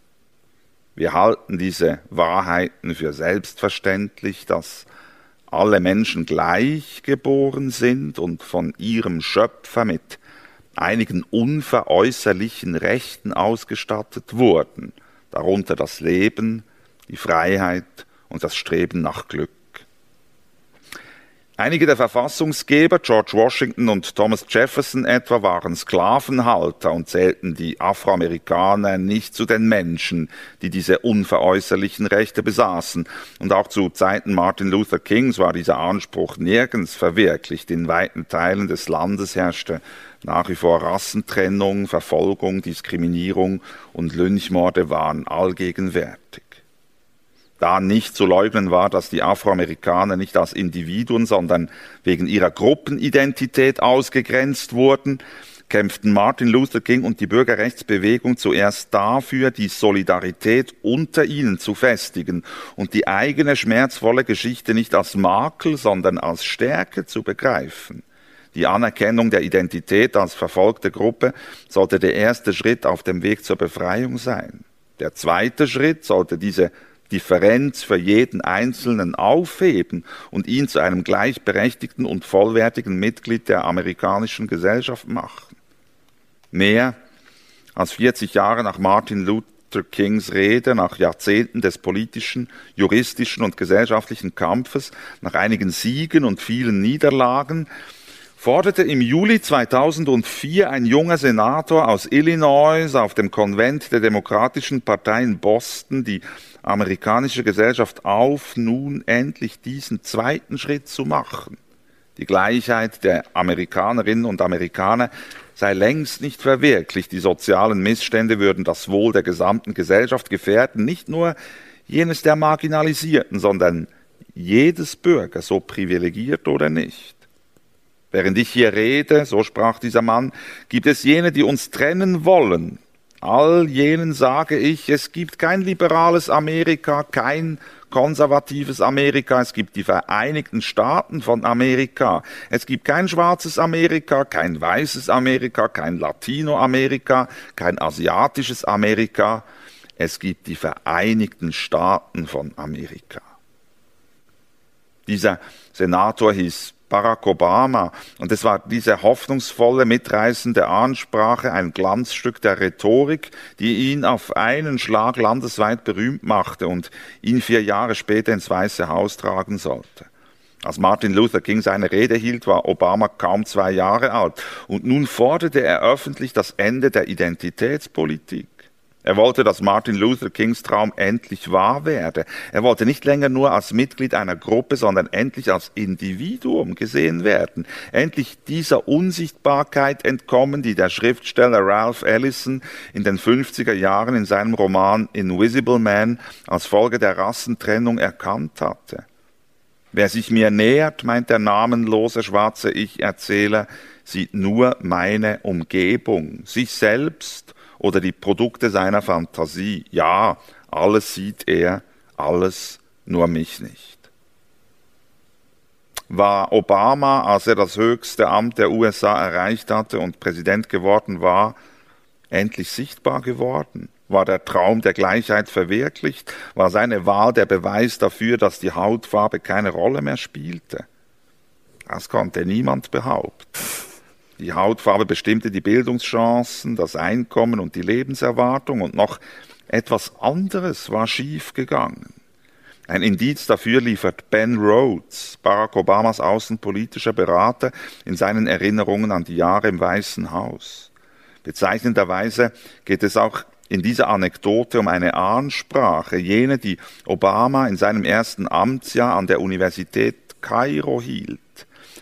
Wir halten diese Wahrheiten für selbstverständlich, dass alle Menschen gleich geboren sind und von ihrem Schöpfer mit einigen unveräußerlichen Rechten ausgestattet wurden, darunter das Leben, die Freiheit und das Streben nach Glück. Einige der Verfassungsgeber, George Washington und Thomas Jefferson etwa, waren Sklavenhalter und zählten die Afroamerikaner nicht zu den Menschen, die diese unveräußerlichen Rechte besaßen. Und auch zu Zeiten Martin Luther Kings war dieser Anspruch nirgends verwirklicht. In weiten Teilen des Landes herrschte nach wie vor Rassentrennung, Verfolgung, Diskriminierung und Lynchmorde waren allgegenwärtig da nicht zu leugnen war, dass die Afroamerikaner nicht als Individuen, sondern wegen ihrer Gruppenidentität ausgegrenzt wurden, kämpften Martin Luther King und die Bürgerrechtsbewegung zuerst dafür, die Solidarität unter ihnen zu festigen und die eigene schmerzvolle Geschichte nicht als Makel, sondern als Stärke zu begreifen. Die Anerkennung der Identität als verfolgte Gruppe sollte der erste Schritt auf dem Weg zur Befreiung sein. Der zweite Schritt sollte diese Differenz für jeden Einzelnen aufheben und ihn zu einem gleichberechtigten und vollwertigen Mitglied der amerikanischen Gesellschaft machen. Mehr als 40 Jahre nach Martin Luther Kings Rede, nach Jahrzehnten des politischen, juristischen und gesellschaftlichen Kampfes, nach einigen Siegen und vielen Niederlagen, forderte im Juli 2004 ein junger Senator aus Illinois auf dem Konvent der Demokratischen Partei in Boston die amerikanische Gesellschaft auf, nun endlich diesen zweiten Schritt zu machen. Die Gleichheit der Amerikanerinnen und Amerikaner sei längst nicht verwirklicht. Die sozialen Missstände würden das Wohl der gesamten Gesellschaft gefährden, nicht nur jenes der Marginalisierten, sondern jedes Bürger, so privilegiert oder nicht. Während ich hier rede, so sprach dieser Mann, gibt es jene, die uns trennen wollen. All jenen sage ich, es gibt kein liberales Amerika, kein konservatives Amerika, es gibt die Vereinigten Staaten von Amerika, es gibt kein schwarzes Amerika, kein weißes Amerika, kein Latinoamerika, kein asiatisches Amerika, es gibt die Vereinigten Staaten von Amerika. Dieser Senator hieß Barack Obama. Und es war diese hoffnungsvolle, mitreißende Ansprache, ein Glanzstück der Rhetorik, die ihn auf einen Schlag landesweit berühmt machte und ihn vier Jahre später ins Weiße Haus tragen sollte. Als Martin Luther King seine Rede hielt, war Obama kaum zwei Jahre alt. Und nun forderte er öffentlich das Ende der Identitätspolitik. Er wollte, dass Martin Luther Kings Traum endlich wahr werde. Er wollte nicht länger nur als Mitglied einer Gruppe, sondern endlich als Individuum gesehen werden. Endlich dieser Unsichtbarkeit entkommen, die der Schriftsteller Ralph Ellison in den 50er Jahren in seinem Roman Invisible Man als Folge der Rassentrennung erkannt hatte. Wer sich mir nähert, meint der namenlose schwarze Ich-Erzähler, sieht nur meine Umgebung, sich selbst oder die Produkte seiner Fantasie. Ja, alles sieht er, alles nur mich nicht. War Obama, als er das höchste Amt der USA erreicht hatte und Präsident geworden war, endlich sichtbar geworden? War der Traum der Gleichheit verwirklicht? War seine Wahl der Beweis dafür, dass die Hautfarbe keine Rolle mehr spielte? Das konnte niemand behaupten. Die Hautfarbe bestimmte die Bildungschancen, das Einkommen und die Lebenserwartung und noch etwas anderes war schiefgegangen. Ein Indiz dafür liefert Ben Rhodes, Barack Obamas außenpolitischer Berater, in seinen Erinnerungen an die Jahre im Weißen Haus. Bezeichnenderweise geht es auch in dieser Anekdote um eine Ansprache, jene, die Obama in seinem ersten Amtsjahr an der Universität Kairo hielt.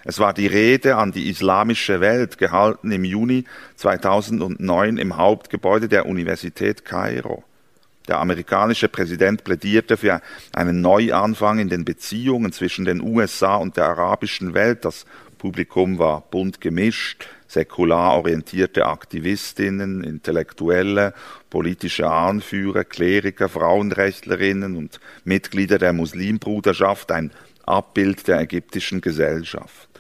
Es war die Rede an die islamische Welt, gehalten im Juni 2009 im Hauptgebäude der Universität Kairo. Der amerikanische Präsident plädierte für einen Neuanfang in den Beziehungen zwischen den USA und der arabischen Welt. Das Publikum war bunt gemischt, säkular orientierte Aktivistinnen, Intellektuelle, politische Anführer, Kleriker, Frauenrechtlerinnen und Mitglieder der Muslimbruderschaft, ein Abbild der ägyptischen Gesellschaft.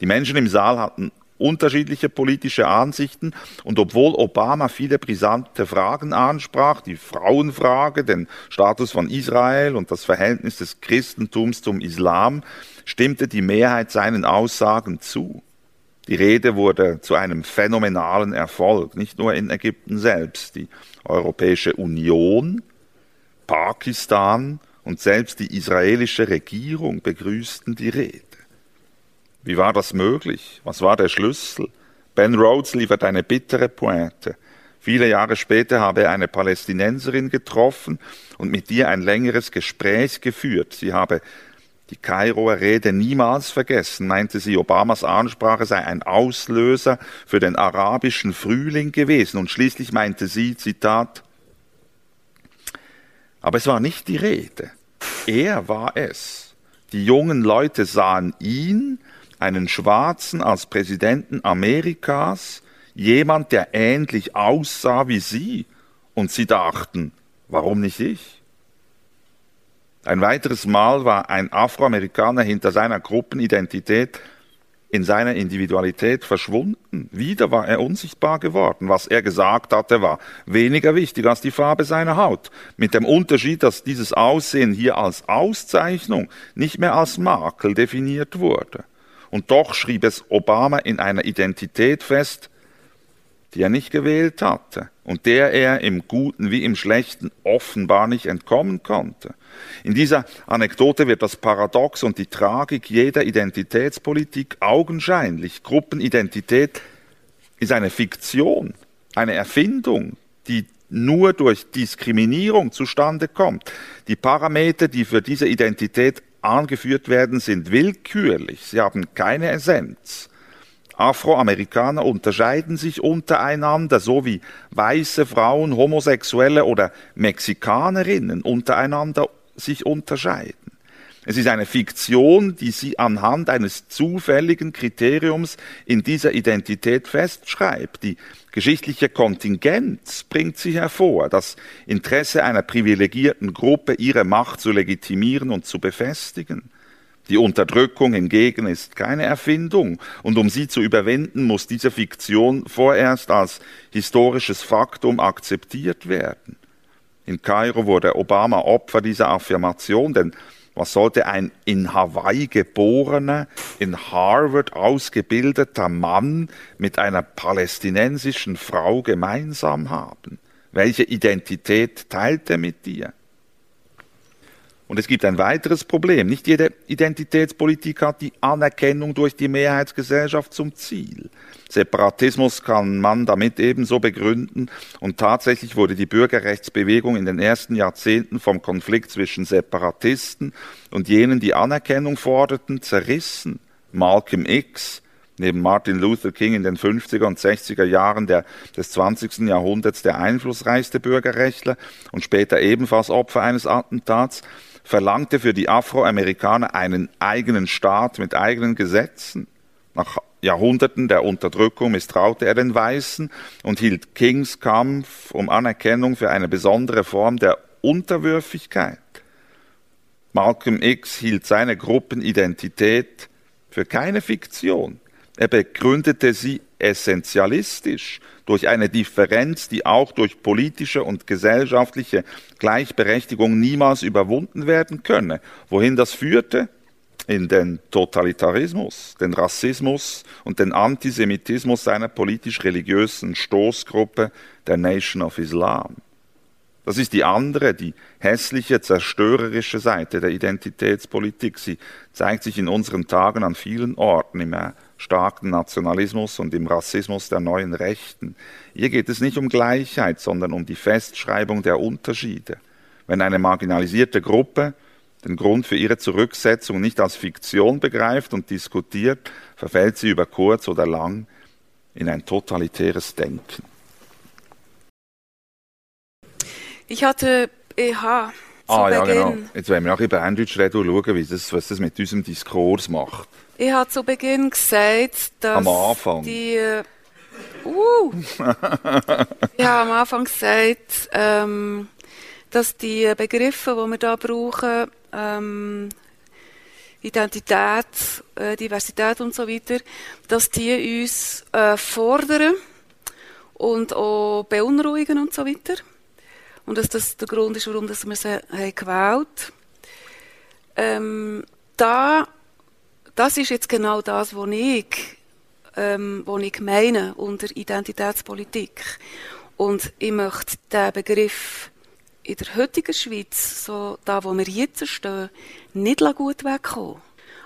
Die Menschen im Saal hatten unterschiedliche politische Ansichten und obwohl Obama viele brisante Fragen ansprach, die Frauenfrage, den Status von Israel und das Verhältnis des Christentums zum Islam, stimmte die Mehrheit seinen Aussagen zu. Die Rede wurde zu einem phänomenalen Erfolg, nicht nur in Ägypten selbst. Die Europäische Union, Pakistan und selbst die israelische Regierung begrüßten die Rede. Wie war das möglich? Was war der Schlüssel? Ben Rhodes liefert eine bittere Pointe. Viele Jahre später habe er eine Palästinenserin getroffen und mit ihr ein längeres Gespräch geführt. Sie habe die Kairoer Rede niemals vergessen, meinte sie, Obamas Ansprache sei ein Auslöser für den arabischen Frühling gewesen. Und schließlich meinte sie, Zitat, aber es war nicht die Rede. Er war es. Die jungen Leute sahen ihn, einen Schwarzen als Präsidenten Amerikas, jemand, der ähnlich aussah wie sie, und sie dachten, warum nicht ich? Ein weiteres Mal war ein Afroamerikaner hinter seiner Gruppenidentität in seiner Individualität verschwunden. Wieder war er unsichtbar geworden. Was er gesagt hatte, war weniger wichtig als die Farbe seiner Haut. Mit dem Unterschied, dass dieses Aussehen hier als Auszeichnung, nicht mehr als Makel definiert wurde. Und doch schrieb es Obama in einer Identität fest, die er nicht gewählt hatte und der er im Guten wie im Schlechten offenbar nicht entkommen konnte. In dieser Anekdote wird das Paradox und die Tragik jeder Identitätspolitik augenscheinlich. Gruppenidentität ist eine Fiktion, eine Erfindung, die nur durch Diskriminierung zustande kommt. Die Parameter, die für diese Identität angeführt werden, sind willkürlich, sie haben keine Essenz. Afroamerikaner unterscheiden sich untereinander, so wie weiße Frauen, Homosexuelle oder Mexikanerinnen untereinander sich unterscheiden. Es ist eine Fiktion, die sie anhand eines zufälligen Kriteriums in dieser Identität festschreibt. Die geschichtliche Kontingenz bringt sie hervor, das Interesse einer privilegierten Gruppe, ihre Macht zu legitimieren und zu befestigen. Die Unterdrückung hingegen ist keine Erfindung, und um sie zu überwinden, muss diese Fiktion vorerst als historisches Faktum akzeptiert werden. In Kairo wurde Obama Opfer dieser Affirmation, denn was sollte ein in Hawaii geborener, in Harvard ausgebildeter Mann mit einer palästinensischen Frau gemeinsam haben? Welche Identität teilt er mit dir? Und es gibt ein weiteres Problem. Nicht jede Identitätspolitik hat die Anerkennung durch die Mehrheitsgesellschaft zum Ziel. Separatismus kann man damit ebenso begründen und tatsächlich wurde die Bürgerrechtsbewegung in den ersten Jahrzehnten vom Konflikt zwischen Separatisten und jenen, die Anerkennung forderten, zerrissen. Malcolm X, neben Martin Luther King in den 50er und 60er Jahren der, des 20. Jahrhunderts der einflussreichste Bürgerrechtler und später ebenfalls Opfer eines Attentats, verlangte für die Afroamerikaner einen eigenen Staat mit eigenen Gesetzen. Nach Jahrhunderten der Unterdrückung misstraute er den Weißen und hielt Kings Kampf um Anerkennung für eine besondere Form der Unterwürfigkeit. Malcolm X hielt seine Gruppenidentität für keine Fiktion. Er begründete sie essentialistisch durch eine Differenz, die auch durch politische und gesellschaftliche Gleichberechtigung niemals überwunden werden könne. Wohin das führte? In den Totalitarismus, den Rassismus und den Antisemitismus seiner politisch-religiösen Stoßgruppe der Nation of Islam. Das ist die andere, die hässliche, zerstörerische Seite der Identitätspolitik. Sie zeigt sich in unseren Tagen an vielen Orten im starken Nationalismus und im Rassismus der neuen Rechten. Hier geht es nicht um Gleichheit, sondern um die Festschreibung der Unterschiede. Wenn eine marginalisierte Gruppe den Grund für ihre Zurücksetzung nicht als Fiktion begreift und diskutiert, verfällt sie über kurz oder lang in ein totalitäres Denken. Ich hatte EH. Ah, ja, genau. Jetzt wollen wir nachher über Berndeutsch reden und schauen, wie das, was das mit unserem Diskurs macht. Ich habe zu Beginn gesagt, dass am Anfang. die uh, ich habe am Anfang gesagt, ähm, dass die Begriffe, die wir da brauchen, ähm, Identität, äh, Diversität und so weiter, dass die uns äh, fordern und auch beunruhigen und so weiter. Und dass das der Grund ist, warum wir sie haben gewählt ähm, da das ist jetzt genau das, was ich, ähm, was ich meine unter Identitätspolitik. Und ich möchte diesen Begriff in der heutigen Schweiz, so da, wo wir jetzt stehen, nicht gut wegkommen.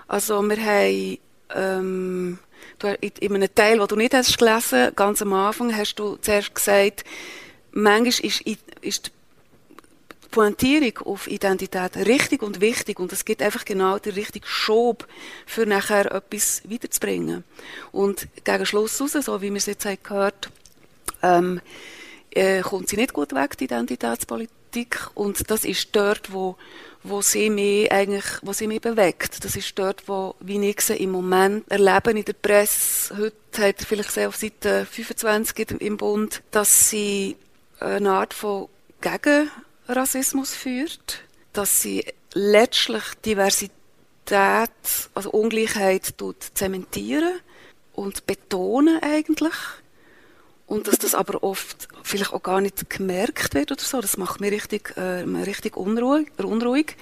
Also wir haben ähm, du, in einem Teil, den du nicht hast gelesen, ganz am Anfang, hast du zuerst gesagt, manchmal ist, ist die Pointierung auf Identität richtig und wichtig und es gibt einfach genau den richtigen Schub, für nachher etwas weiterzubringen. Und gegen Schluss raus, so wie wir es jetzt gehört, ähm, äh, kommt sie nicht gut weg, die Identitätspolitik. Und das ist dort, wo, wo sie mich eigentlich, wo sie mich bewegt. Das ist dort, wo, wie ich sie im Moment erlebe in der Presse. Heute hat er vielleicht sehr auf Seite 25 im Bund, dass sie eine Art von Gegenrassismus führt, dass sie letztlich Diversität, also Ungleichheit zementieren und betonen eigentlich und dass das aber oft vielleicht auch gar nicht gemerkt wird oder so. Das macht mich richtig, äh, richtig unruhig. unruhig.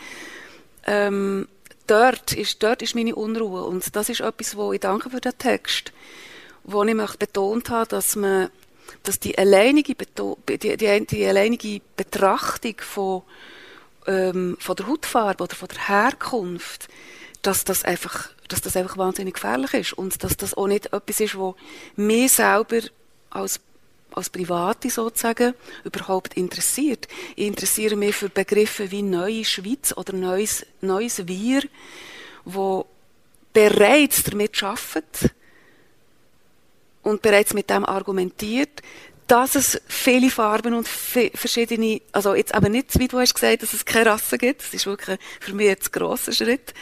Ähm, dort, ist, dort ist meine Unruhe und das ist etwas, wo ich danke für den Text, wo ich betont habe, dass man dass die alleinige, die, die, die alleinige Betrachtung von, ähm, von der Hautfarbe oder von der Herkunft, dass das einfach dass das einfach wahnsinnig gefährlich ist und dass das auch nicht etwas ist, wo mir selber als als Private sozusagen überhaupt interessiert. Ich interessiere mich für Begriffe wie neue Schweiz oder neues, neues Wir, wo bereits damit arbeitet und bereits mit dem argumentiert, dass es viele Farben und verschiedene, also jetzt aber nicht, wie du hast gesagt, dass es keine Rasse gibt, das ist wirklich für mich jetzt ein grosser Schritt,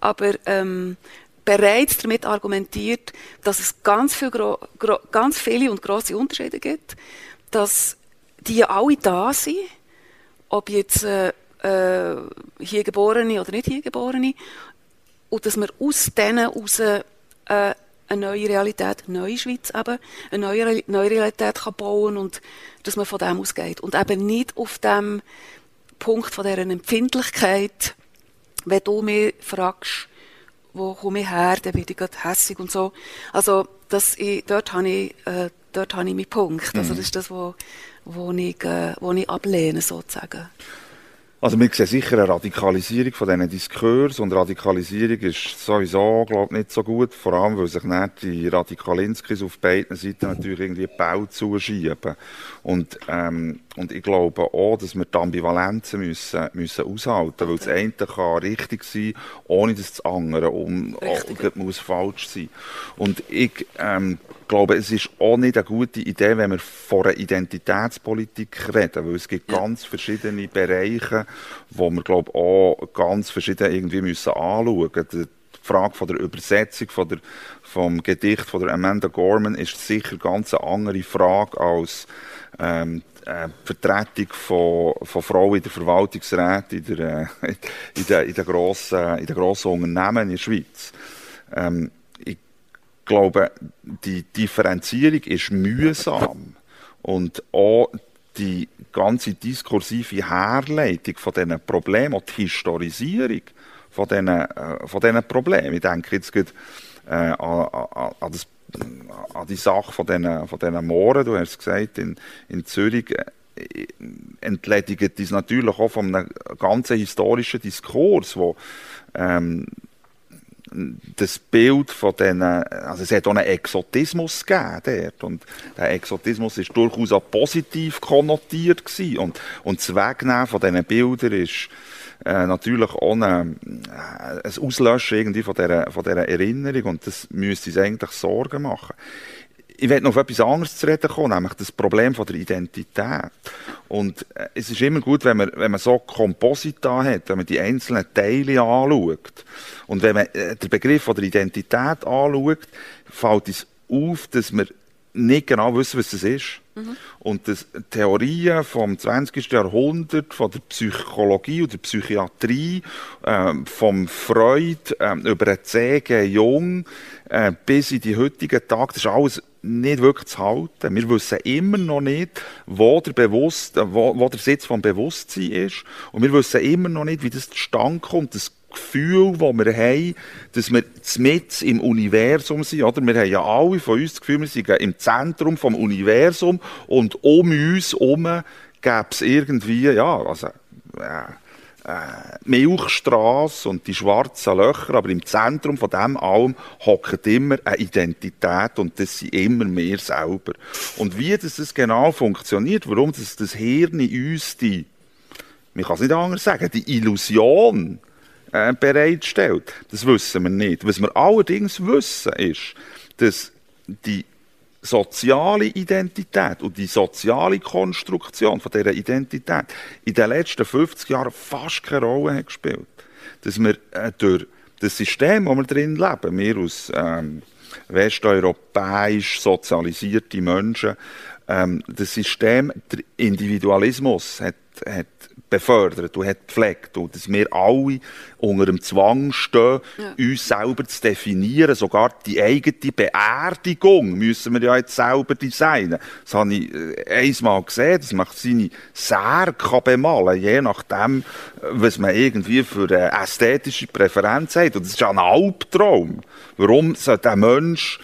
aber ähm, bereits damit argumentiert, dass es ganz, viel, ganz viele und große Unterschiede gibt, dass die alle da sind, ob jetzt äh, äh, hier Geborene oder nicht hier Geborene, und dass man aus denen heraus äh, eine neue Realität, eine neue Schweiz eben, eine neue, neue Realität kann bauen und dass man von dem ausgeht. Und eben nicht auf dem Punkt von dieser Empfindlichkeit, wenn du mich fragst, wo komme ich her, dann werde ich gerade hässig und so. Also das, ich, dort habe ich, äh, dort habe ich meinen Punkt. Also mhm. das ist das, wo, wo, ich, äh, wo ich ablehne sozusagen. Also wir sehen sicher eine Radikalisierung von diesen Diskurs und Radikalisierung ist sowieso, glaube ich, nicht so gut, vor allem, weil sich nicht die Radikalinskis auf beiden Seiten natürlich irgendwie Bau zuschieben. Und, ähm, und ich glaube auch, dass wir die Ambivalenzen müssen, müssen aushalten, weil das eine kann richtig sein, ohne dass das andere um, muss falsch sein. Und ich ähm, glaube, es ist auch nicht eine gute Idee, wenn wir von einer Identitätspolitik reden, weil es gibt ja. ganz verschiedene Bereiche, wo wir, glaube auch ganz verschieden irgendwie müssen anschauen müssen. Die Frage von der Übersetzung von der, vom Gedicht von der Amanda Gorman ist sicher ganz eine andere Frage als ähm, äh, Vertretung von, von Frauen in der Verwaltungsrat in der, äh, in der, in der grossen, in der grossen Unternehmen in der Schweiz. Ähm, ich glaube, die Differenzierung ist mühsam und auch die ganze diskursive Herleitung von diesen Problemen und die Historisierung von diesen, äh, von diesen Problemen. Ich denke jetzt gerade äh, an, an, an die Sache von diesen, von diesen Mooren, du hast gesagt, in, in Zürich, äh, entledigt ist natürlich auch von einem ganzen historischen Diskurs, wo ähm, das Bild von diesen, also es hat auch einen Exotismus gegeben dort. Und der Exotismus ist durchaus auch positiv konnotiert gewesen. Und, und das Wegnehmen von diesen Bildern ist äh, natürlich ohne äh, ein Auslöschen irgendwie von dieser, von dieser Erinnerung und das müsste uns eigentlich Sorgen machen. Ich werde noch auf etwas anderes zu reden kommen, nämlich das Problem von der Identität. Und äh, es ist immer gut, wenn man, wenn man so Komposita hat, wenn man die einzelnen Teile anschaut. Und wenn man äh, den Begriff von der Identität anschaut, fällt es auf, dass wir nicht genau wissen, was das ist. Mhm. Und dass Theorien vom 20. Jahrhundert, von der Psychologie oder der Psychiatrie, ähm, vom Freud ähm, über den C.G. Jung äh, bis in die heutigen Tage, das ist alles nicht wirklich zu halten. Wir wissen immer noch nicht, wo der, Bewusst, wo, wo der Sitz vom Bewusstsein ist. Und wir wissen immer noch nicht, wie das zustande kommt. Das Gefühl, das wir haben, dass wir mit im Universum sind. Oder? Wir haben ja alle von uns das Gefühl, wir sind im Zentrum vom Universum und um uns herum gäbe es irgendwie, ja, also, äh, äh, Milchstraße und die schwarzen Löcher, aber im Zentrum von dem allem hockt immer eine Identität und das sind immer mehr selber. Und wie das, das genau funktioniert, warum das, das Hirn in uns die, man kann es nicht anders sagen, die Illusion äh, bereitstellt, das wissen wir nicht. Was wir allerdings wissen ist, dass die soziale Identität und die soziale Konstruktion von dieser Identität in den letzten 50 Jahren fast keine Rolle hat gespielt. Dass wir äh, durch das System, wo wir drin leben, wir als ähm, westeuropäisch sozialisierte Menschen, ähm, das System, der Individualismus hat, hat befördert und hat gepflegt. Und dass wir alle unter dem Zwang stehen, ja. uns selber zu definieren. Sogar die eigene Beerdigung müssen wir ja jetzt selber designen. Das habe ich äh, einmal gesehen, dass man seine Särge bemalen je nachdem, was man irgendwie für eine ästhetische Präferenz hat. Und das ist ja ein Albtraum. Warum soll der Mensch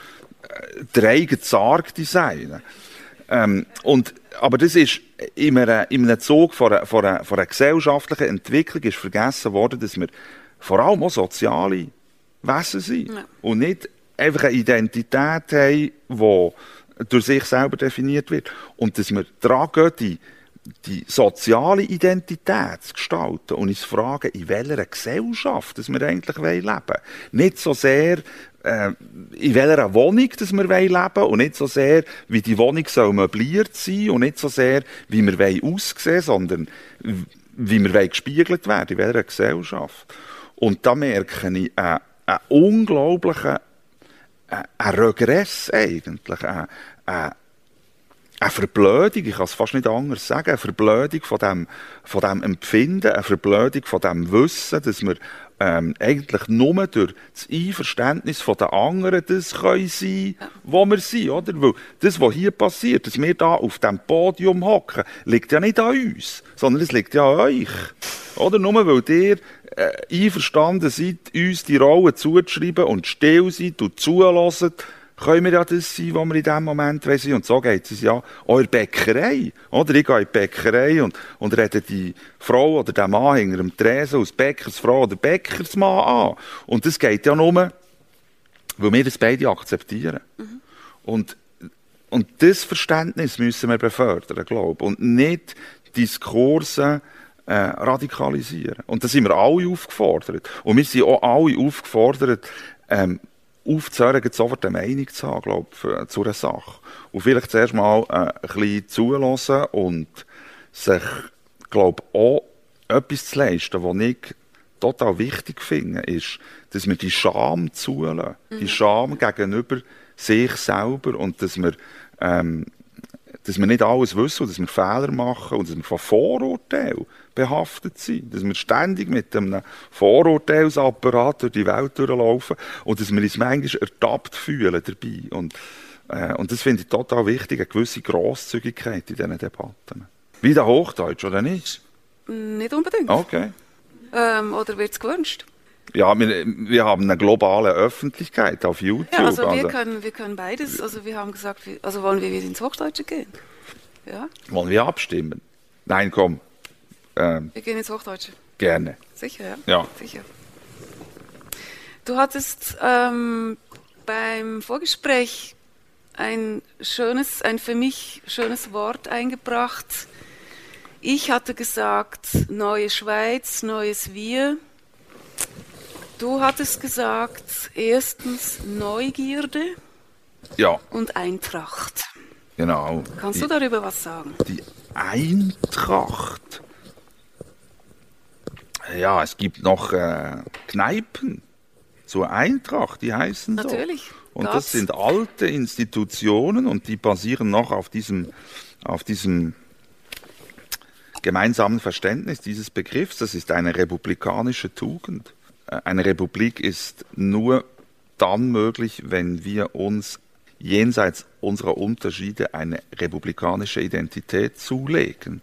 äh, den eigenen Sarg designen? Ähm, und, aber das ist in einem, in einem Zug von einer, von, einer, von einer gesellschaftlichen Entwicklung ist vergessen worden, dass wir vor allem auch soziale Wesen sind. Ja. Und nicht einfach eine Identität haben, die durch sich selber definiert wird. Und dass wir daran gehen, die, die soziale Identität zu gestalten und uns fragen, in welcher Gesellschaft dass wir eigentlich leben wollen. Nicht so sehr, äh, in welcher Wohnung dass wir leben wollen und nicht so sehr, wie die Wohnung soll möbliert sein und nicht so sehr, wie wir wollen aussehen sondern wie wir wollen gespiegelt werden, in welcher Gesellschaft. Und da merke ich einen, einen unglaublichen einen Regress eigentlich, einen, einen, eine Verblödung, ich kann es fast nicht anders sagen, eine Verblödung von dem, von dem Empfinden, eine Verblödung von dem Wissen, dass wir ähm, eigentlich nur durch das Einverständnis den anderen das können sein, wo wir sind, oder? Weil das, was hier passiert, dass wir da auf dem Podium hocken, liegt ja nicht an uns, sondern es liegt ja an euch. Oder? Nur weil ihr äh, einverstanden seid, uns die Rolle zuzuschreiben und still seid und zulässt, können wir ja das sein, was wir in diesem Moment sind. Und so geht es ja auch in der Bäckerei. Oder ich gehe in die Bäckerei und, und rede die Frau oder den Mann hinter dem Tresen als Bäckersfrau oder Bäckersmann an. Und das geht ja nur, weil wir das beide akzeptieren. Mhm. Und, und das Verständnis müssen wir befördern, glaube ich. Und nicht Diskurse äh, radikalisieren. Und da sind wir alle aufgefordert. Und wir sind auch alle aufgefordert, ähm, aufzuhören, sofort eine Meinung zu haben, glaube zu einer Sache. Und vielleicht zuerst mal äh, ein bisschen zulassen und sich, glaube auch etwas zu leisten, was ich total wichtig finde, ist, dass wir die Scham zulassen. Mhm. Die Scham gegenüber sich selber und dass wir, ähm, dass wir nicht alles wissen und dass wir Fehler machen und dass wir von Vorurteilen behaftet sind. Dass wir ständig mit einem Vorurteilsapparat durch die Welt durchlaufen und dass wir uns manchmal ertappt fühlen dabei. Und, äh, und das finde ich total wichtig, eine gewisse Grosszügigkeit in diesen Debatten. Wie der Hochdeutsch, oder nicht? Nicht unbedingt. Okay. Ähm, oder wird es gewünscht? Ja, wir, wir, haben eine globale Öffentlichkeit auf YouTube. Ja, also wir, also. Können, wir können beides. Also wir haben gesagt, also wollen wir wieder ins Hochdeutsche gehen? Ja. Wollen wir abstimmen? Nein, komm. Ähm, Wir gehen ins Hochdeutsche. Gerne. Sicher, ja? Ja. Sicher. Du hattest ähm, beim Vorgespräch ein schönes, ein für mich schönes Wort eingebracht. Ich hatte gesagt, neue Schweiz, neues Wir. Du hattest gesagt, erstens Neugierde ja. und Eintracht. Genau. Kannst die, du darüber was sagen? Die Eintracht ja, es gibt noch äh, Kneipen zur Eintracht, die heißen Natürlich. so. Und Gab's. das sind alte Institutionen und die basieren noch auf diesem, auf diesem gemeinsamen Verständnis dieses Begriffs. Das ist eine republikanische Tugend. Äh, eine Republik ist nur dann möglich, wenn wir uns jenseits unserer Unterschiede eine republikanische Identität zulegen.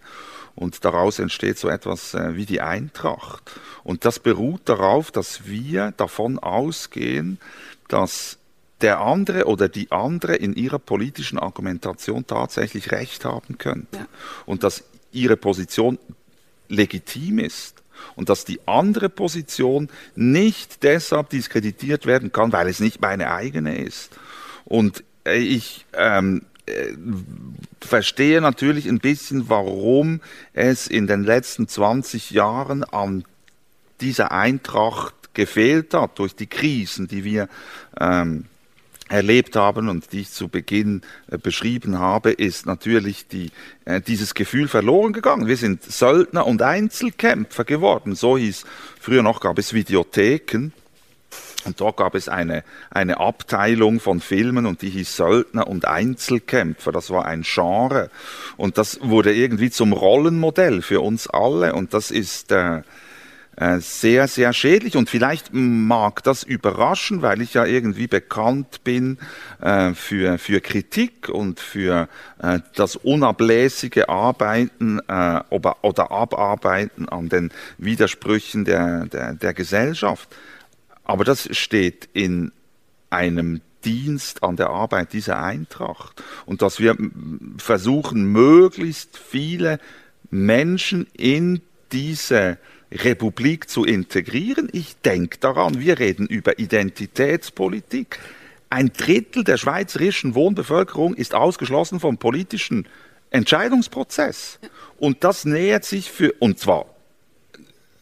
Und daraus entsteht so etwas äh, wie die Eintracht. Und das beruht darauf, dass wir davon ausgehen, dass der andere oder die andere in ihrer politischen Argumentation tatsächlich recht haben könnte. Ja. Und dass ihre Position legitim ist. und dass die andere Position nicht deshalb diskreditiert werden kann, weil es nicht meine eigene ist. Und ich ähm, äh, verstehe natürlich ein bisschen, warum es in den letzten 20 Jahren an dieser Eintracht gefehlt hat durch die Krisen, die wir ähm, erlebt haben und die ich zu Beginn äh, beschrieben habe, ist natürlich die, äh, dieses Gefühl verloren gegangen. Wir sind Söldner und Einzelkämpfer geworden. So hieß, früher noch gab es Videotheken. Und dort gab es eine, eine Abteilung von Filmen und die hieß Söldner und Einzelkämpfer. Das war ein Genre. Und das wurde irgendwie zum Rollenmodell für uns alle. Und das ist, äh, äh, sehr, sehr schädlich. Und vielleicht mag das überraschen, weil ich ja irgendwie bekannt bin äh, für, für Kritik und für äh, das unablässige Arbeiten äh, oder, oder Abarbeiten an den Widersprüchen der, der, der Gesellschaft. Aber das steht in einem Dienst an der Arbeit dieser Eintracht und dass wir versuchen, möglichst viele Menschen in diese Republik zu integrieren. Ich denke daran, wir reden über Identitätspolitik. Ein Drittel der schweizerischen Wohnbevölkerung ist ausgeschlossen vom politischen Entscheidungsprozess. Und das nähert sich für, und zwar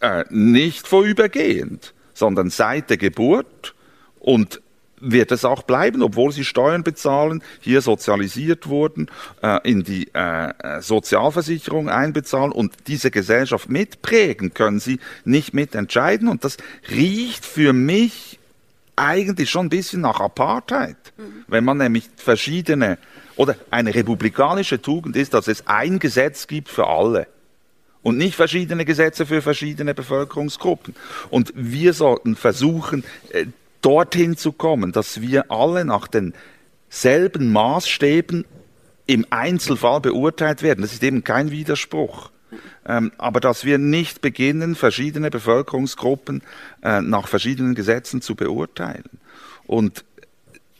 äh, nicht vorübergehend, sondern seit der Geburt und wird es auch bleiben, obwohl sie Steuern bezahlen, hier sozialisiert wurden, äh, in die äh, äh, Sozialversicherung einbezahlen und diese Gesellschaft mitprägen, können sie nicht mitentscheiden. Und das riecht für mich eigentlich schon ein bisschen nach Apartheid, mhm. wenn man nämlich verschiedene oder eine republikanische Tugend ist, dass es ein Gesetz gibt für alle und nicht verschiedene Gesetze für verschiedene Bevölkerungsgruppen. Und wir sollten versuchen, äh, dorthin zu kommen, dass wir alle nach denselben Maßstäben im Einzelfall beurteilt werden. Das ist eben kein Widerspruch. Ähm, aber dass wir nicht beginnen, verschiedene Bevölkerungsgruppen äh, nach verschiedenen Gesetzen zu beurteilen. Und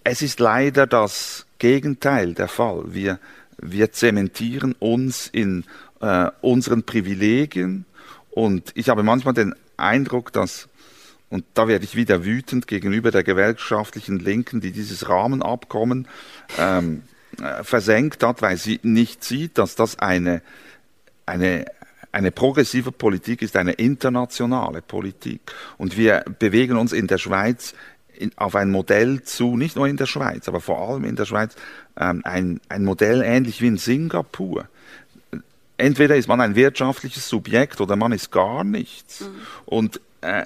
es ist leider das Gegenteil der Fall. Wir, wir zementieren uns in äh, unseren Privilegien und ich habe manchmal den Eindruck, dass und da werde ich wieder wütend gegenüber der gewerkschaftlichen Linken, die dieses Rahmenabkommen ähm, äh, versenkt hat, weil sie nicht sieht, dass das eine, eine, eine progressive Politik ist, eine internationale Politik. Und wir bewegen uns in der Schweiz in, auf ein Modell zu, nicht nur in der Schweiz, aber vor allem in der Schweiz, ähm, ein, ein Modell ähnlich wie in Singapur. Entweder ist man ein wirtschaftliches Subjekt oder man ist gar nichts. Mhm. Und äh,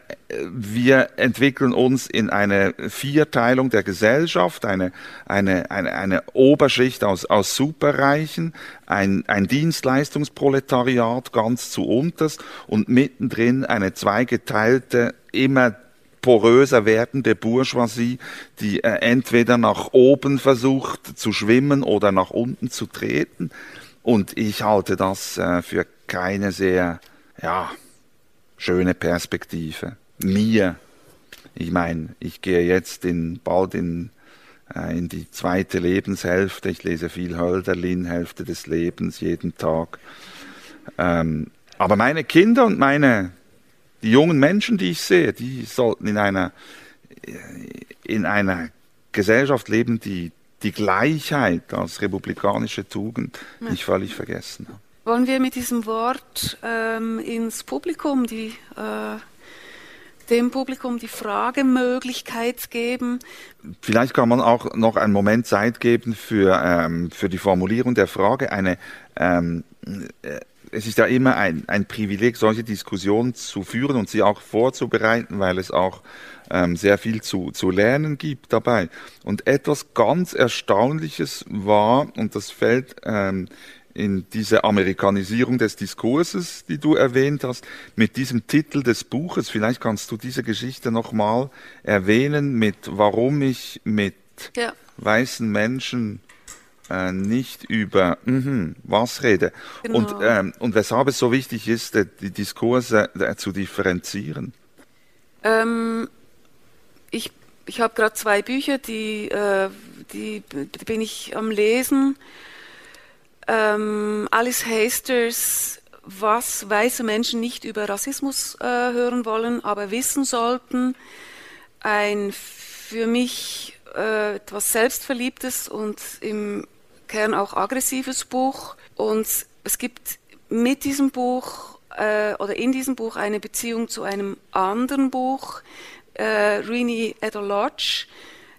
wir entwickeln uns in eine Vierteilung der Gesellschaft, eine, eine, eine, eine Oberschicht aus, aus Superreichen, ein, ein Dienstleistungsproletariat ganz zu unterst und mittendrin eine zweigeteilte, immer poröser werdende Bourgeoisie, die äh, entweder nach oben versucht zu schwimmen oder nach unten zu treten. Und ich halte das äh, für keine sehr, ja, schöne Perspektive. Mir, ich meine, ich gehe jetzt in, bald in, äh, in die zweite Lebenshälfte. Ich lese viel Hölderlin, Hälfte des Lebens, jeden Tag. Ähm, aber meine Kinder und meine, die jungen Menschen, die ich sehe, die sollten in einer, in einer Gesellschaft leben, die die Gleichheit als republikanische Tugend nicht völlig vergessen hat. Wollen wir mit diesem Wort ähm, ins Publikum, die, äh, dem Publikum die Fragemöglichkeit geben? Vielleicht kann man auch noch einen Moment Zeit geben für, ähm, für die Formulierung der Frage. Eine, ähm, äh, es ist ja immer ein, ein Privileg, solche Diskussionen zu führen und sie auch vorzubereiten, weil es auch ähm, sehr viel zu, zu lernen gibt dabei. Und etwas ganz Erstaunliches war, und das fällt ähm, in diese Amerikanisierung des Diskurses, die du erwähnt hast, mit diesem Titel des Buches. Vielleicht kannst du diese Geschichte nochmal erwähnen, mit warum ich mit ja. weißen Menschen äh, nicht über mh, was rede genau. und, ähm, und weshalb es so wichtig ist, die Diskurse äh, zu differenzieren. Ähm, ich ich habe gerade zwei Bücher, die, äh, die, die bin ich am Lesen ähm, Alice Hasters was weiße Menschen nicht über Rassismus äh, hören wollen, aber wissen sollten. Ein für mich äh, etwas Selbstverliebtes und im Kern auch aggressives Buch. Und es gibt mit diesem Buch äh, oder in diesem Buch eine Beziehung zu einem anderen Buch, äh, Rini Edolodge,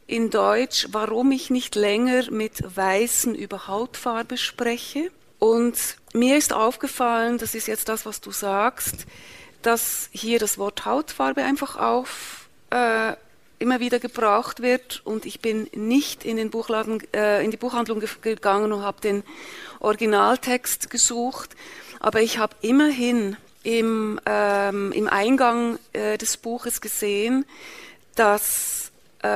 in Deutsch, warum ich nicht länger mit Weißen über Hautfarbe spreche. Und mir ist aufgefallen, das ist jetzt das, was du sagst, dass hier das Wort Hautfarbe einfach auf äh, immer wieder gebraucht wird und ich bin nicht in den Buchladen, äh, in die Buchhandlung ge gegangen und habe den Originaltext gesucht, aber ich habe immerhin im, ähm, im Eingang äh, des Buches gesehen, dass äh,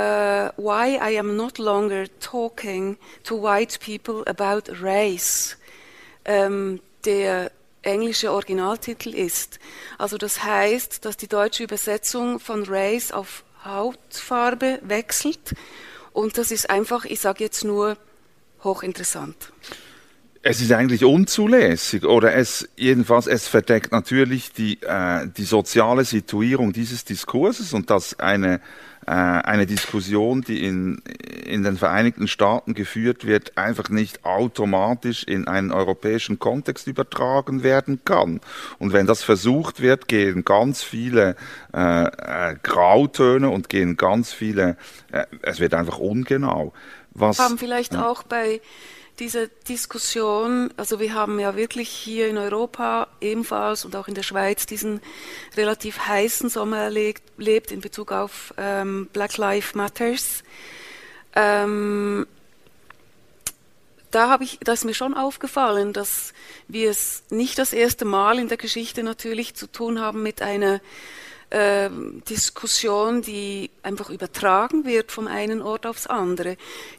Why I am not longer talking to white people about race ähm, der englische Originaltitel ist. Also das heißt, dass die deutsche Übersetzung von Race auf Hautfarbe wechselt. Und das ist einfach, ich sage jetzt nur, hochinteressant. Es ist eigentlich unzulässig oder es jedenfalls es verdeckt natürlich die äh, die soziale Situierung dieses Diskurses und dass eine eine Diskussion, die in in den Vereinigten Staaten geführt wird, einfach nicht automatisch in einen europäischen Kontext übertragen werden kann. Und wenn das versucht wird, gehen ganz viele äh, äh, Grautöne und gehen ganz viele, äh, es wird einfach ungenau. Was haben vielleicht auch bei diese Diskussion, also wir haben ja wirklich hier in Europa ebenfalls und auch in der Schweiz diesen relativ heißen Sommer erlebt in Bezug auf ähm, Black Lives Matters. Ähm, da habe ich, da ist mir schon aufgefallen, dass wir es nicht das erste Mal in der Geschichte natürlich zu tun haben mit einer äh, Diskussion, die einfach übertragen wird vom einen Ort aufs andere.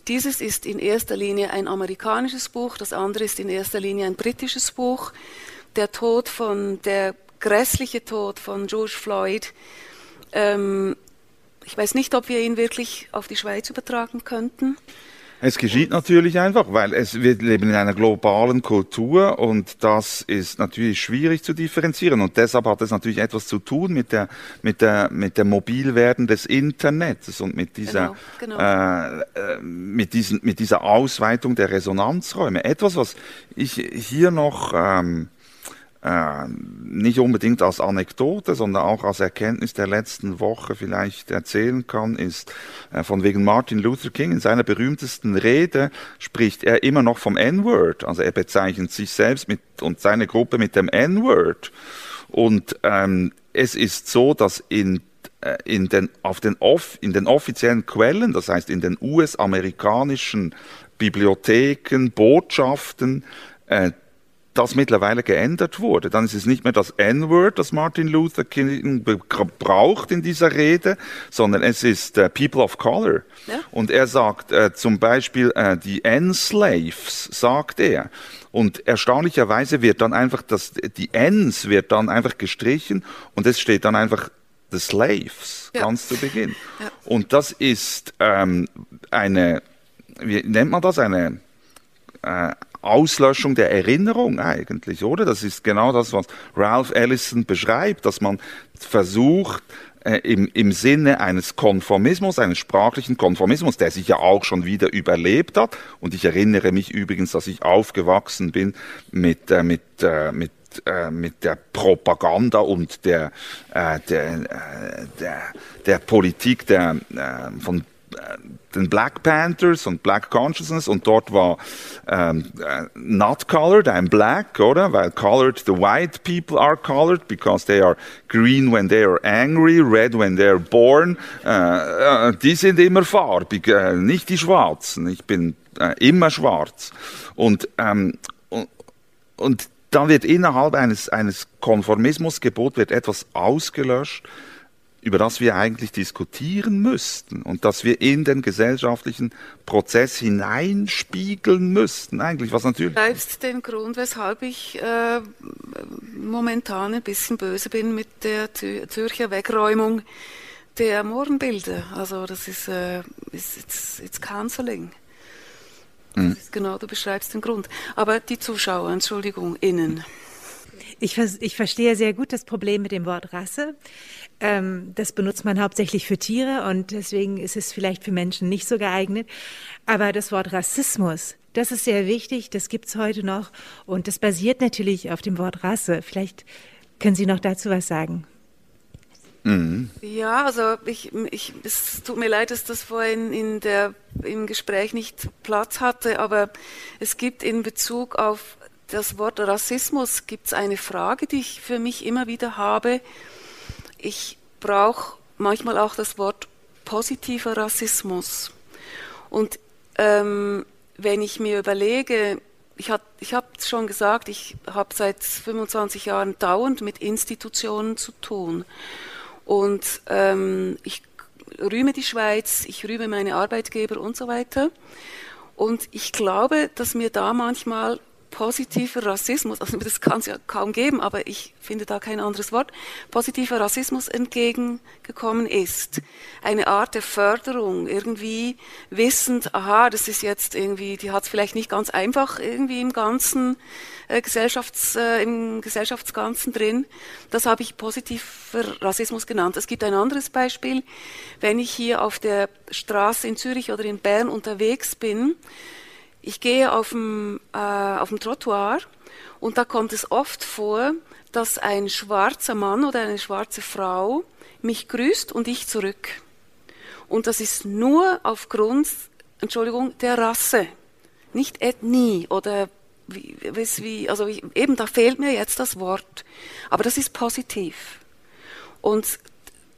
Dieses ist in erster Linie ein amerikanisches Buch, das andere ist in erster Linie ein britisches Buch. Der Tod von, der grässliche Tod von George Floyd. Ähm, ich weiß nicht, ob wir ihn wirklich auf die Schweiz übertragen könnten. Es geschieht natürlich einfach, weil es, wir leben in einer globalen Kultur und das ist natürlich schwierig zu differenzieren und deshalb hat es natürlich etwas zu tun mit der, mit der, mit dem Mobilwerden des Internets und mit dieser, genau, genau. Äh, äh, mit diesen, mit dieser Ausweitung der Resonanzräume. Etwas, was ich hier noch, ähm, äh, nicht unbedingt als Anekdote, sondern auch als Erkenntnis der letzten Woche vielleicht erzählen kann, ist äh, von wegen Martin Luther King. In seiner berühmtesten Rede spricht er immer noch vom N-Word. Also er bezeichnet sich selbst mit, und seine Gruppe mit dem N-Word. Und ähm, es ist so, dass in äh, in den, auf den, off, in den offiziellen Quellen, das heißt in den US-amerikanischen Bibliotheken, Botschaften, äh, das mittlerweile geändert wurde. Dann ist es nicht mehr das N-Word, das Martin Luther King braucht in dieser Rede, sondern es ist äh, People of Color. Ja. Und er sagt äh, zum Beispiel äh, die N-Slaves, sagt er. Und erstaunlicherweise wird dann einfach das, die Ns wird dann einfach gestrichen und es steht dann einfach the Slaves ja. ganz zu Beginn. Ja. Und das ist ähm, eine, wie nennt man das, eine äh, Auslöschung der Erinnerung eigentlich, oder? Das ist genau das, was Ralph Ellison beschreibt, dass man versucht, äh, im, im Sinne eines Konformismus, eines sprachlichen Konformismus, der sich ja auch schon wieder überlebt hat. Und ich erinnere mich übrigens, dass ich aufgewachsen bin mit, äh, mit, äh, mit äh, mit der Propaganda und der, äh, der, äh, der, der Politik der, von den Black Panthers und Black Consciousness und dort war ähm, äh, not colored, I'm black, oder? Weil colored, the white people are colored because they are green when they are angry, red when they are born. Äh, äh, die sind immer farbig, äh, nicht die Schwarzen. Ich bin äh, immer schwarz. Und, ähm, und, und dann wird innerhalb eines, eines Konformismusgebots wird etwas ausgelöscht, über das wir eigentlich diskutieren müssten und das wir in den gesellschaftlichen Prozess hineinspiegeln müssten, eigentlich, was natürlich. Du Bleibst den Grund, weshalb ich äh, momentan ein bisschen böse bin mit der Zürcher Wegräumung der Morgenbilder. Also das ist, äh, ist it's, it's canceling. Hm. Ist genau, du beschreibst den Grund. Aber die Zuschauer, Entschuldigung, innen. Ich, ich verstehe sehr gut das Problem mit dem Wort Rasse. Ähm, das benutzt man hauptsächlich für Tiere und deswegen ist es vielleicht für Menschen nicht so geeignet. Aber das Wort Rassismus, das ist sehr wichtig, das gibt es heute noch und das basiert natürlich auf dem Wort Rasse. Vielleicht können Sie noch dazu was sagen. Mhm. Ja, also ich, ich, es tut mir leid, dass das vorhin in der, im Gespräch nicht Platz hatte, aber es gibt in Bezug auf das Wort Rassismus gibt es eine Frage, die ich für mich immer wieder habe. Ich brauche manchmal auch das Wort positiver Rassismus. Und ähm, wenn ich mir überlege, ich, hat, ich habe schon gesagt, ich habe seit 25 Jahren dauernd mit Institutionen zu tun. Und ähm, ich rühme die Schweiz, ich rühme meine Arbeitgeber und so weiter. Und ich glaube, dass mir da manchmal positiver Rassismus, also das kann es ja kaum geben, aber ich finde da kein anderes Wort, positiver Rassismus entgegengekommen ist. Eine Art der Förderung, irgendwie wissend, aha, das ist jetzt irgendwie, die hat es vielleicht nicht ganz einfach irgendwie im ganzen äh, Gesellschafts, äh, im Gesellschaftsganzen drin. Das habe ich positiver Rassismus genannt. Es gibt ein anderes Beispiel, wenn ich hier auf der Straße in Zürich oder in Bern unterwegs bin, ich gehe auf dem, äh, auf dem Trottoir und da kommt es oft vor, dass ein schwarzer Mann oder eine schwarze Frau mich grüßt und ich zurück. Und das ist nur aufgrund, Entschuldigung, der Rasse, nicht Ethnie oder wie, wie also eben da fehlt mir jetzt das Wort, aber das ist positiv. Und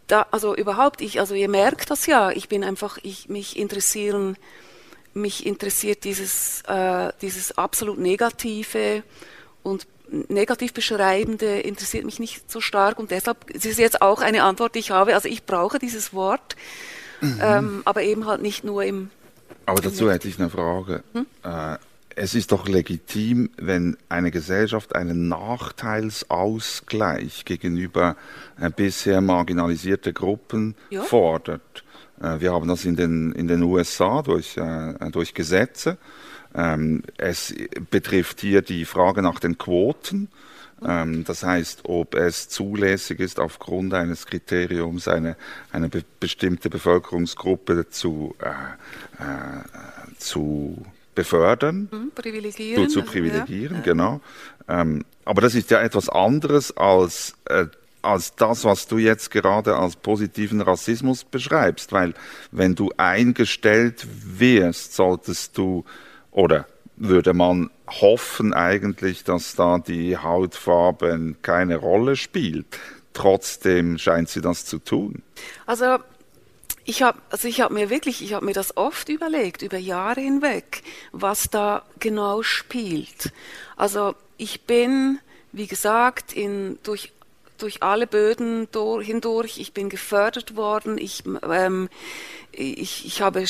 da, also überhaupt, ich, also ihr merkt das ja, ich bin einfach, ich mich interessieren mich interessiert dieses, äh, dieses absolut Negative und negativ beschreibende interessiert mich nicht so stark und deshalb ist es jetzt auch eine Antwort, die ich habe. Also ich brauche dieses Wort, mhm. ähm, aber eben halt nicht nur im. Aber dazu im hätte ich eine Frage. Hm? Äh, es ist doch legitim, wenn eine Gesellschaft einen Nachteilsausgleich gegenüber äh, bisher marginalisierte Gruppen ja. fordert. Äh, wir haben das in den, in den USA durch, äh, durch Gesetze. Ähm, es betrifft hier die Frage nach den Quoten. Ähm, das heißt, ob es zulässig ist, aufgrund eines Kriteriums eine, eine be bestimmte Bevölkerungsgruppe zu, äh, äh, zu befördern, mhm, privilegieren, zu, zu privilegieren, ja. genau. Ähm, aber das ist ja etwas anderes als äh, als das, was du jetzt gerade als positiven Rassismus beschreibst, weil wenn du eingestellt wirst, solltest du oder würde man hoffen eigentlich, dass da die Hautfarbe keine Rolle spielt. Trotzdem scheint sie das zu tun. Also ich habe also habe mir wirklich, ich habe mir das oft überlegt über Jahre hinweg, was da genau spielt. Also ich bin, wie gesagt, in durch durch alle Böden durch, hindurch. Ich bin gefördert worden. Ich, ähm, ich, ich habe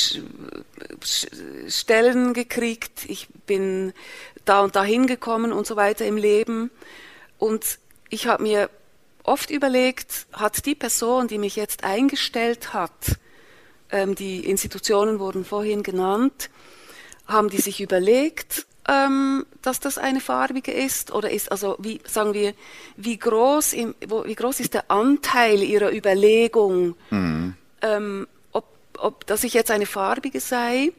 Stellen gekriegt. Ich bin da und dahin gekommen und so weiter im Leben. Und ich habe mir oft überlegt, hat die Person, die mich jetzt eingestellt hat, ähm, die Institutionen wurden vorhin genannt, haben die sich überlegt, ähm, dass das eine farbige ist? Oder ist, also wie sagen wir, wie groß, im, wo, wie groß ist der Anteil Ihrer Überlegung, mhm. ähm, ob, ob, dass ich jetzt eine farbige sei?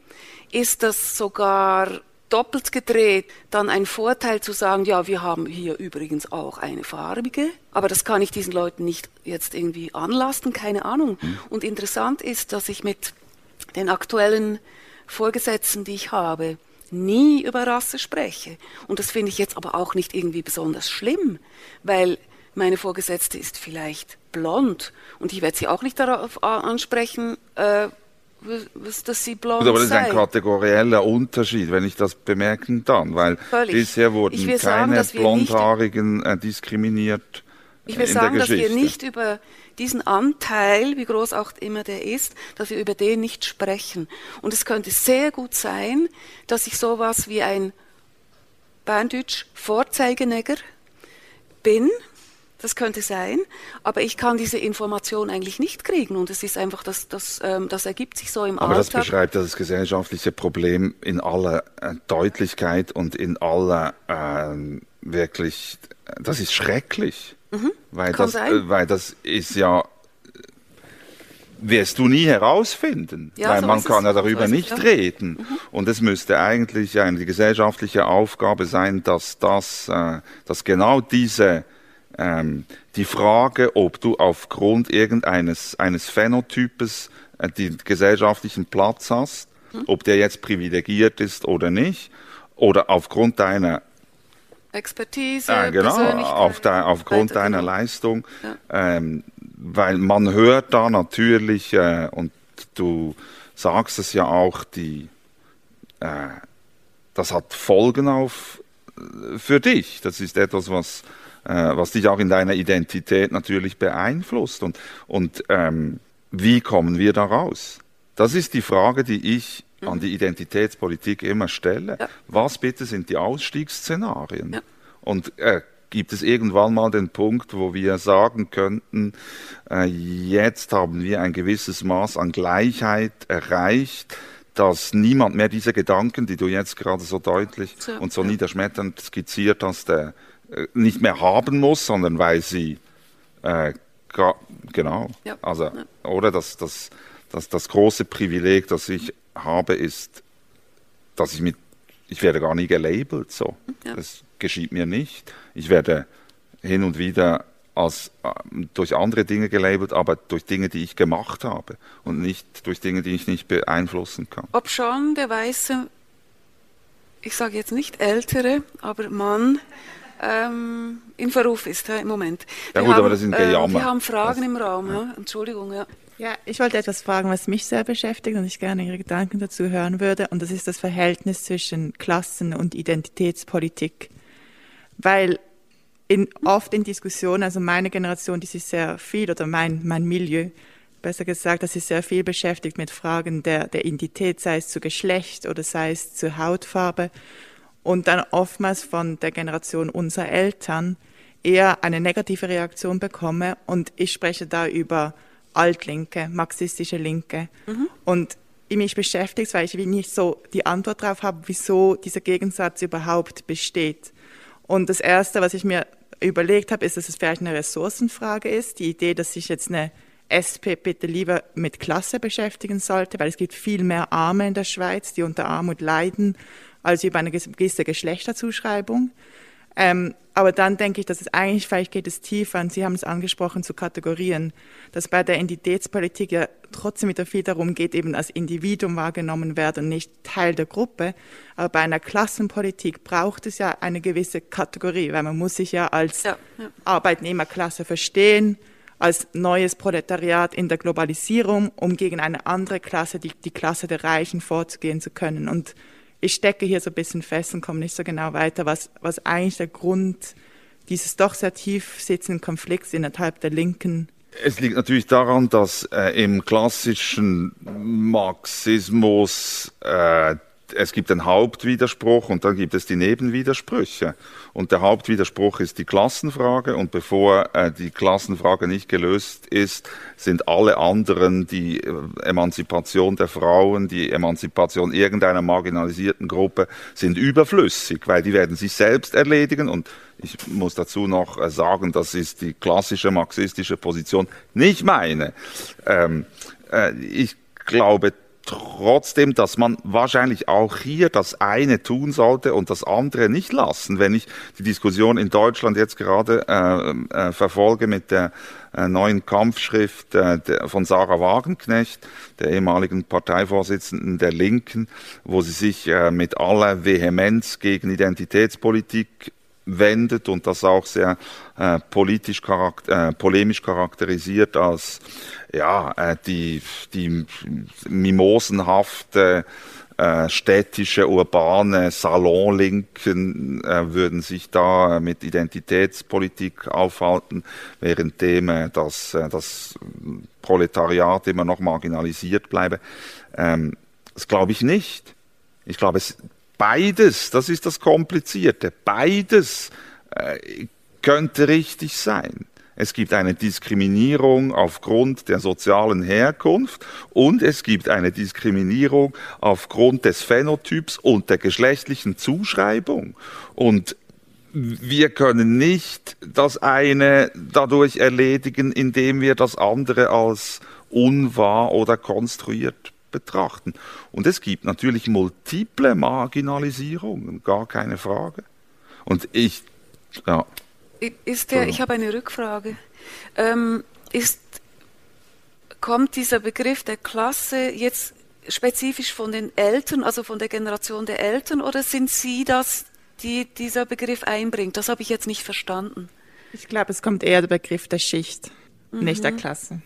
Ist das sogar doppelt gedreht dann ein Vorteil zu sagen, ja, wir haben hier übrigens auch eine farbige, aber das kann ich diesen Leuten nicht jetzt irgendwie anlasten, keine Ahnung. Mhm. Und interessant ist, dass ich mit den aktuellen Vorgesetzten, die ich habe, nie über Rasse spreche. Und das finde ich jetzt aber auch nicht irgendwie besonders schlimm, weil meine Vorgesetzte ist vielleicht blond und ich werde sie auch nicht darauf ansprechen, äh, dass sie blond Gut, aber das ist ein kategorieller Unterschied, wenn ich das bemerken kann, weil Völlig. bisher wurden keine sagen, Blondhaarigen äh, diskriminiert. Ich will sagen, dass wir nicht über diesen Anteil, wie groß auch immer der ist, dass wir über den nicht sprechen. Und es könnte sehr gut sein, dass ich sowas wie ein Berndeutsch Vorzeigenegger bin. Das könnte sein, aber ich kann diese Information eigentlich nicht kriegen und es ist einfach, das, das, ähm, das ergibt sich so im aber Alltag. Aber das beschreibt das gesellschaftliche Problem in aller äh, Deutlichkeit und in aller äh, wirklich das ist schrecklich. Mhm. Weil, das, äh, weil das ist ja wirst du nie herausfinden, ja, weil so man kann ja darüber so nicht ja. reden. Mhm. Und es müsste eigentlich eine gesellschaftliche Aufgabe sein, dass das, äh, dass genau diese ähm, die Frage, ob du aufgrund irgendeines eines Phänotypes äh, den gesellschaftlichen Platz hast, mhm. ob der jetzt privilegiert ist oder nicht, oder aufgrund deiner Expertise, äh, genau, auf de, aufgrund deiner genau. Leistung, ja. ähm, weil man hört da natürlich, äh, und du sagst es ja auch, die, äh, das hat Folgen auf, äh, für dich. Das ist etwas, was, äh, was dich auch in deiner Identität natürlich beeinflusst. Und, und ähm, wie kommen wir da raus? Das ist die Frage, die ich an die Identitätspolitik immer stelle. Ja. Was bitte sind die Ausstiegsszenarien? Ja. Und äh, gibt es irgendwann mal den Punkt, wo wir sagen könnten, äh, jetzt haben wir ein gewisses Maß an Gleichheit erreicht, dass niemand mehr diese Gedanken, die du jetzt gerade so deutlich so, und so ja. niederschmetternd skizziert hast, äh, nicht mehr haben muss, sondern weil sie äh, genau, ja. also ja. oder dass das, das, das große Privileg, das ich habe, ist, dass ich mit ich werde gar nie gelabelt so. Das geschieht mir nicht. Ich werde hin und wieder als, äh, durch andere Dinge gelabelt, aber durch Dinge, die ich gemacht habe und nicht durch Dinge, die ich nicht beeinflussen kann. Ob schon der weiße, ich sage jetzt nicht ältere, aber Mann ähm, in Verruf ist ja, im Moment. Ja wir gut, haben, aber das sind Gejammer. Äh, wir haben Fragen das, im Raum. Ja. Entschuldigung, ja. Ja, ich wollte etwas fragen, was mich sehr beschäftigt und ich gerne Ihre Gedanken dazu hören würde. Und das ist das Verhältnis zwischen Klassen- und Identitätspolitik. Weil in, oft in Diskussionen, also meine Generation, die sich sehr viel, oder mein, mein Milieu, besser gesagt, das ist sehr viel beschäftigt mit Fragen der, der Identität, sei es zu Geschlecht oder sei es zu Hautfarbe. Und dann oftmals von der Generation unserer Eltern eher eine negative Reaktion bekomme. Und ich spreche da über altlinke, marxistische Linke. Mhm. Und mich beschäftigt, weil ich nicht so die Antwort darauf habe, wieso dieser Gegensatz überhaupt besteht. Und das Erste, was ich mir überlegt habe, ist, dass es vielleicht eine Ressourcenfrage ist. Die Idee, dass sich jetzt eine SP bitte lieber mit Klasse beschäftigen sollte, weil es gibt viel mehr Arme in der Schweiz, die unter Armut leiden, als über eine gewisse Geschlechterzuschreibung. Ähm, aber dann denke ich, dass es eigentlich, vielleicht geht es tiefer, und Sie haben es angesprochen, zu Kategorien, dass bei der Identitätspolitik ja trotzdem wieder viel darum geht, eben als Individuum wahrgenommen werden und nicht Teil der Gruppe. Aber bei einer Klassenpolitik braucht es ja eine gewisse Kategorie, weil man muss sich ja als ja, ja. Arbeitnehmerklasse verstehen, als neues Proletariat in der Globalisierung, um gegen eine andere Klasse, die, die Klasse der Reichen, vorzugehen zu können. Und ich stecke hier so ein bisschen fest und komme nicht so genau weiter, was, was eigentlich der Grund dieses doch sehr tief sitzenden Konflikts innerhalb der Linken es liegt natürlich daran, dass äh, im klassischen Marxismus äh, es gibt einen Hauptwiderspruch und dann gibt es die Nebenwidersprüche. Und der Hauptwiderspruch ist die Klassenfrage und bevor äh, die Klassenfrage nicht gelöst ist, sind alle anderen, die äh, Emanzipation der Frauen, die Emanzipation irgendeiner marginalisierten Gruppe, sind überflüssig, weil die werden sich selbst erledigen und ich muss dazu noch äh, sagen, das ist die klassische marxistische Position, nicht meine. Ähm, äh, ich glaube trotzdem, dass man wahrscheinlich auch hier das eine tun sollte und das andere nicht lassen. Wenn ich die Diskussion in Deutschland jetzt gerade äh, äh, verfolge mit der äh, neuen Kampfschrift äh, von Sarah Wagenknecht, der ehemaligen Parteivorsitzenden der Linken, wo sie sich äh, mit aller Vehemenz gegen Identitätspolitik wendet und das auch sehr äh, politisch charakter, äh, polemisch charakterisiert als ja äh, die die mimosenhafte äh, städtische urbane Salonlinken äh, würden sich da mit Identitätspolitik aufhalten, währenddem äh, das äh, das Proletariat immer noch marginalisiert bleibe. Ähm, das glaube ich nicht. Ich glaube, es Beides, das ist das Komplizierte, beides äh, könnte richtig sein. Es gibt eine Diskriminierung aufgrund der sozialen Herkunft und es gibt eine Diskriminierung aufgrund des Phänotyps und der geschlechtlichen Zuschreibung. Und wir können nicht das eine dadurch erledigen, indem wir das andere als unwahr oder konstruiert betrachten. Und es gibt natürlich multiple Marginalisierungen, gar keine Frage. Und ich, ja. Ist der, ich habe eine Rückfrage. Ähm, ist, kommt dieser Begriff der Klasse jetzt spezifisch von den Eltern, also von der Generation der Eltern, oder sind Sie das, die dieser Begriff einbringt? Das habe ich jetzt nicht verstanden. Ich glaube, es kommt eher der Begriff der Schicht, mhm. nicht der Klasse.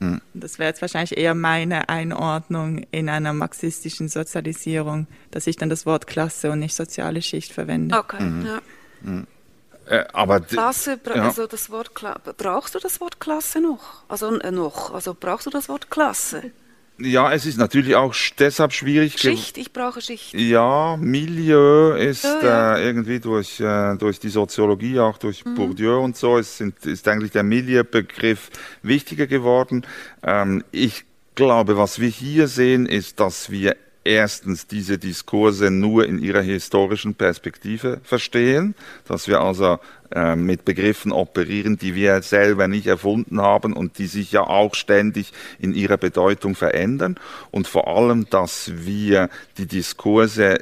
Mhm. Das wäre jetzt wahrscheinlich eher meine Einordnung in einer marxistischen Sozialisierung, dass ich dann das Wort Klasse und nicht soziale Schicht verwende. Okay, mhm. ja. Mhm. Äh, aber Klasse, ja. also das Wort brauchst du das Wort Klasse noch? Also äh, noch, also brauchst du das Wort Klasse? Ja, es ist natürlich auch deshalb schwierig. Schicht, ich brauche Schicht. Ja, Milieu ist ja, ja. Äh, irgendwie durch, äh, durch die Soziologie, auch durch mhm. Bourdieu und so, es sind, ist eigentlich der Milieu-Begriff wichtiger geworden. Ähm, ich glaube, was wir hier sehen, ist, dass wir erstens diese Diskurse nur in ihrer historischen Perspektive verstehen, dass wir also äh, mit Begriffen operieren, die wir selber nicht erfunden haben und die sich ja auch ständig in ihrer Bedeutung verändern. Und vor allem, dass wir die Diskurse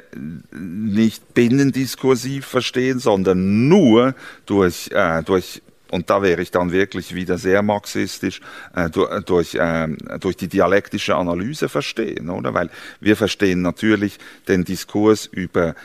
nicht binnendiskursiv verstehen, sondern nur durch, äh, durch und da wäre ich dann wirklich wieder sehr marxistisch, äh, durch, äh, durch die dialektische Analyse verstehen, oder? Weil wir verstehen natürlich den Diskurs über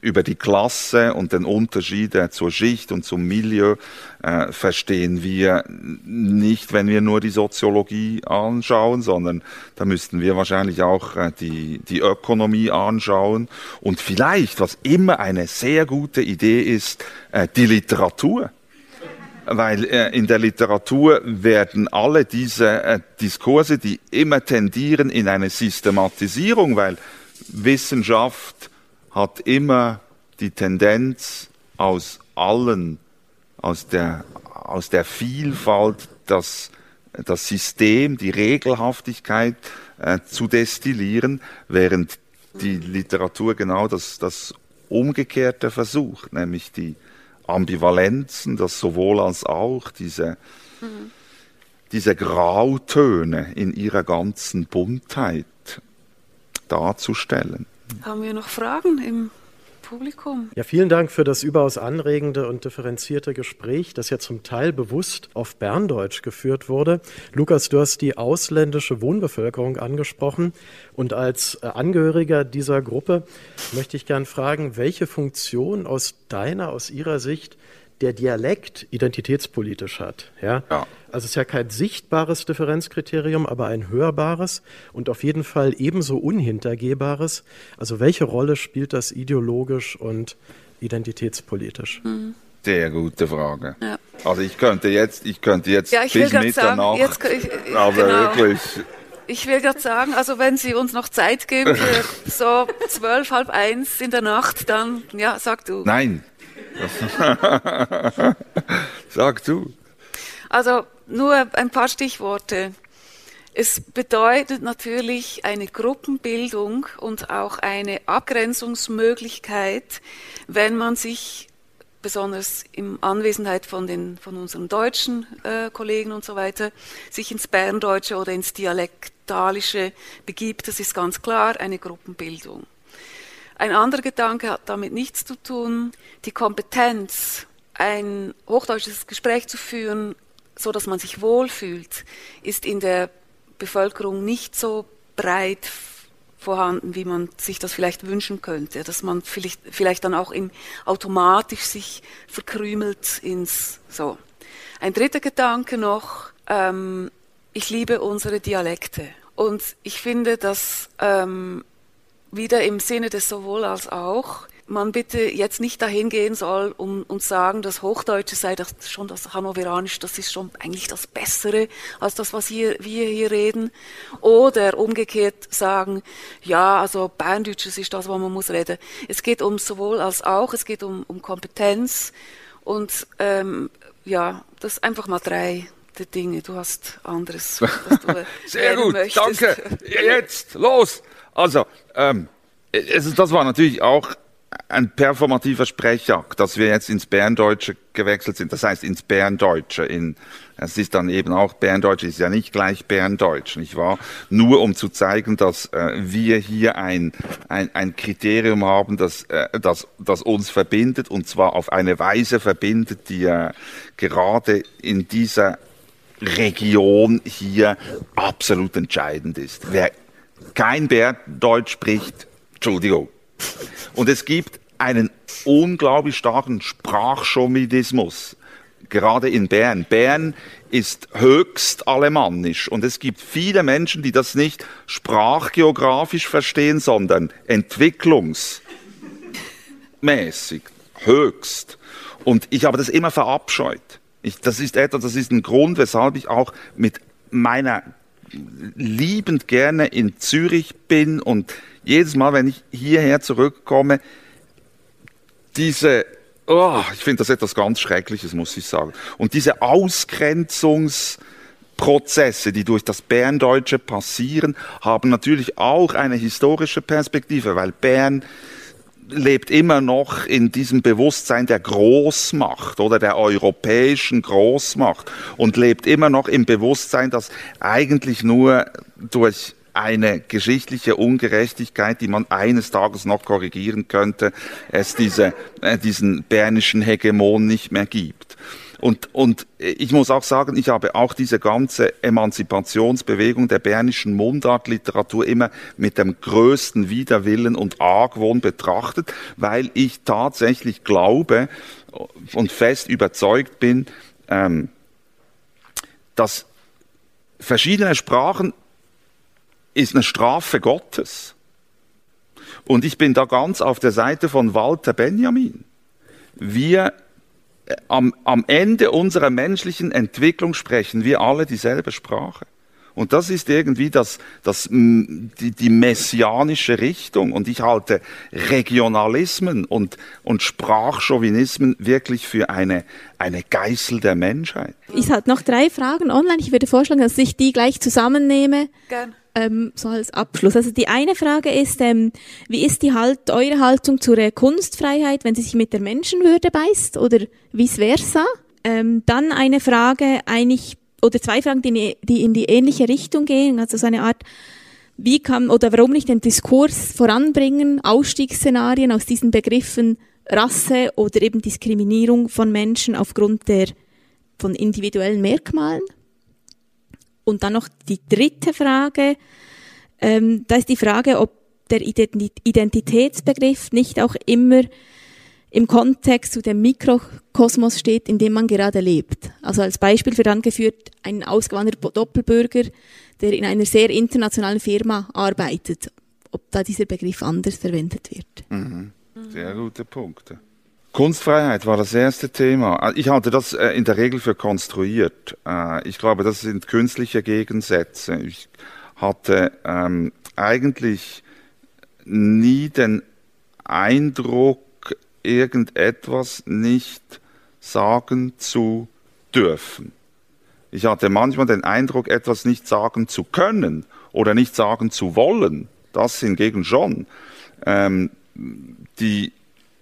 über die Klasse und den Unterschied äh, zur Schicht und zum Milieu äh, verstehen wir nicht, wenn wir nur die Soziologie anschauen, sondern da müssten wir wahrscheinlich auch äh, die, die Ökonomie anschauen. Und vielleicht, was immer eine sehr gute Idee ist, die Literatur. Weil in der Literatur werden alle diese Diskurse, die immer tendieren in eine Systematisierung, weil Wissenschaft hat immer die Tendenz, aus allen, aus der, aus der Vielfalt das, das System, die Regelhaftigkeit äh, zu destillieren, während die Literatur genau das, das Umgekehrte versucht, nämlich die Ambivalenzen, das sowohl als auch, diese, mhm. diese Grautöne in ihrer ganzen Buntheit darzustellen. Haben wir noch Fragen im Publikum? Ja, vielen Dank für das überaus anregende und differenzierte Gespräch, das ja zum Teil bewusst auf Berndeutsch geführt wurde. Lukas, du hast die ausländische Wohnbevölkerung angesprochen und als äh, Angehöriger dieser Gruppe möchte ich gern fragen, welche Funktion aus deiner, aus ihrer Sicht der Dialekt identitätspolitisch hat. Ja? ja? Also es ist ja kein sichtbares Differenzkriterium, aber ein hörbares und auf jeden Fall ebenso unhintergehbares. Also welche Rolle spielt das ideologisch und identitätspolitisch? Mhm. Sehr gute Frage. Ja. Also ich könnte jetzt, ich könnte jetzt ja, ich bis Mitternacht, jetzt, ich, aber genau. wirklich. Ich will gerade sagen, also wenn Sie uns noch Zeit geben für so zwölf, halb eins in der Nacht, dann ja, sag du. Nein, Sag du. Also nur ein paar Stichworte. Es bedeutet natürlich eine Gruppenbildung und auch eine Abgrenzungsmöglichkeit, wenn man sich besonders in Anwesenheit von, den, von unseren deutschen äh, Kollegen und so weiter, sich ins Berndeutsche oder ins Dialektalische begibt. Das ist ganz klar eine Gruppenbildung. Ein anderer Gedanke hat damit nichts zu tun. Die Kompetenz, ein hochdeutsches Gespräch zu führen, so dass man sich wohlfühlt, ist in der Bevölkerung nicht so breit vorhanden, wie man sich das vielleicht wünschen könnte, dass man vielleicht, vielleicht dann auch im, automatisch sich verkrümelt ins so. Ein dritter Gedanke noch, ähm, ich liebe unsere Dialekte und ich finde, dass ähm, wieder im Sinne des sowohl als auch man bitte jetzt nicht dahin gehen soll um, und sagen, das Hochdeutsche sei das schon das Hannoveranische, das ist schon eigentlich das Bessere als das, was hier, wir hier reden. Oder umgekehrt sagen, ja, also Berndeutsches ist das, was man muss reden. Es geht um sowohl als auch, es geht um, um Kompetenz und ähm, ja, das einfach mal drei Dinge. Du hast anderes. Was du Sehr gut, möchtest. danke. Jetzt, los. Also, ähm, es, das war natürlich auch ein performativer Sprechakt, dass wir jetzt ins Berndeutsche gewechselt sind. Das heißt ins Berndeutsche. In, es ist dann eben auch Berndeutsch, ist ja nicht gleich Berndeutsch, nicht wahr? Nur um zu zeigen, dass äh, wir hier ein, ein, ein Kriterium haben, das, äh, das, das uns verbindet und zwar auf eine Weise verbindet, die äh, gerade in dieser Region hier absolut entscheidend ist. Wer kein Berndeutsch spricht, Entschuldigung, und es gibt einen unglaublich starken Sprachchauvinismus, gerade in Bern. Bern ist höchst alemannisch und es gibt viele Menschen, die das nicht sprachgeografisch verstehen, sondern entwicklungsmäßig, höchst. Und ich habe das immer verabscheut. Ich, das ist etwas, das ist ein Grund, weshalb ich auch mit meiner liebend gerne in Zürich bin und jedes Mal, wenn ich hierher zurückkomme, diese, oh, ich finde das etwas ganz Schreckliches, muss ich sagen. Und diese Ausgrenzungsprozesse, die durch das Berndeutsche passieren, haben natürlich auch eine historische Perspektive, weil Bern lebt immer noch in diesem Bewusstsein der Großmacht oder der europäischen Großmacht und lebt immer noch im Bewusstsein, dass eigentlich nur durch eine geschichtliche Ungerechtigkeit, die man eines Tages noch korrigieren könnte, es diese, äh, diesen bernischen Hegemon nicht mehr gibt. Und, und ich muss auch sagen, ich habe auch diese ganze Emanzipationsbewegung der bernischen Mundartliteratur immer mit dem größten Widerwillen und Argwohn betrachtet, weil ich tatsächlich glaube und fest überzeugt bin, ähm, dass verschiedene Sprachen ist eine Strafe Gottes. Und ich bin da ganz auf der Seite von Walter Benjamin. Wir am, am Ende unserer menschlichen Entwicklung sprechen wir alle dieselbe Sprache. Und das ist irgendwie das, das, die, die messianische Richtung. Und ich halte Regionalismen und, und Sprachchauvinismen wirklich für eine, eine Geißel der Menschheit. Ich habe noch drei Fragen online. Ich würde vorschlagen, dass ich die gleich zusammennehme. Gerne ähm, so als Abschluss. Also die eine Frage ist, ähm, wie ist die halt, eure Haltung zur äh, Kunstfreiheit, wenn sie sich mit der Menschenwürde beißt oder vice versa? Ähm, dann eine Frage eigentlich, oder zwei Fragen, die, die in die ähnliche Richtung gehen, also so eine Art, wie kann oder warum nicht den Diskurs voranbringen, Ausstiegsszenarien aus diesen Begriffen Rasse oder eben Diskriminierung von Menschen aufgrund der von individuellen Merkmalen? Und dann noch die dritte Frage, ähm, da ist die Frage, ob der Identitätsbegriff nicht auch immer im Kontext zu dem Mikrokosmos steht, in dem man gerade lebt. Also als Beispiel wird angeführt ein ausgewanderter Doppelbürger, der in einer sehr internationalen Firma arbeitet, ob da dieser Begriff anders verwendet wird. Mhm. Sehr gute Punkte. Kunstfreiheit war das erste Thema. Ah, ich halte das äh, in der Regel für konstruiert. Äh, ich glaube, das sind künstliche Gegensätze. Ich hatte ähm, eigentlich nie den Eindruck, irgendetwas nicht sagen zu dürfen. Ich hatte manchmal den Eindruck, etwas nicht sagen zu können oder nicht sagen zu wollen. Das hingegen schon. Ähm, die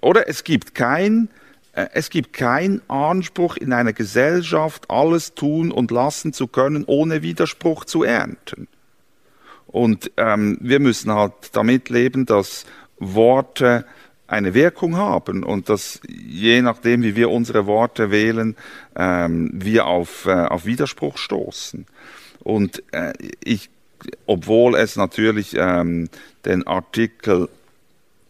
oder es gibt kein, äh, es gibt keinen Anspruch in einer Gesellschaft, alles tun und lassen zu können, ohne Widerspruch zu ernten. Und ähm, wir müssen halt damit leben, dass Worte eine Wirkung haben und dass je nachdem, wie wir unsere Worte wählen, ähm, wir auf, äh, auf Widerspruch stoßen. Und äh, ich, obwohl es natürlich ähm, den Artikel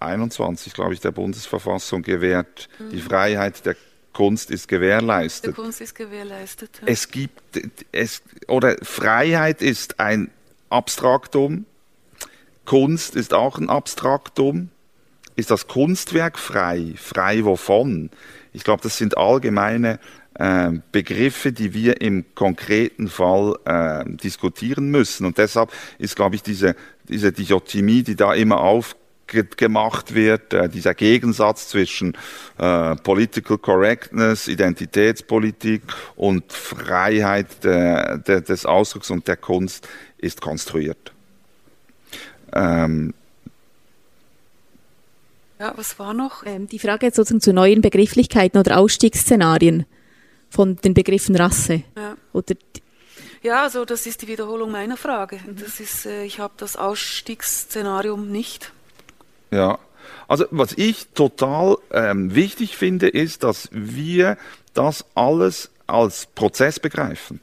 21, glaube ich, der Bundesverfassung gewährt. Mhm. Die Freiheit der Kunst ist gewährleistet. Die Kunst ist gewährleistet. Ja. Es gibt, es, oder Freiheit ist ein Abstraktum. Kunst ist auch ein Abstraktum. Ist das Kunstwerk frei? Frei wovon? Ich glaube, das sind allgemeine äh, Begriffe, die wir im konkreten Fall äh, diskutieren müssen. Und deshalb ist, glaube ich, diese, diese Dichotomie, die da immer aufkommt, gemacht wird, äh, dieser Gegensatz zwischen äh, Political Correctness, Identitätspolitik und Freiheit de, de, des Ausdrucks und der Kunst ist konstruiert. Ähm, Ja, was war noch? Ähm, die Frage jetzt sozusagen zu neuen Begrifflichkeiten oder Ausstiegsszenarien von den Begriffen Rasse. Ja. Oder ja, also das ist die Wiederholung meiner Frage. Das ist, äh, ich habe das Ausstiegsszenarium nicht. Ja, also was ich total ähm, wichtig finde, ist, dass wir das alles als Prozess begreifen.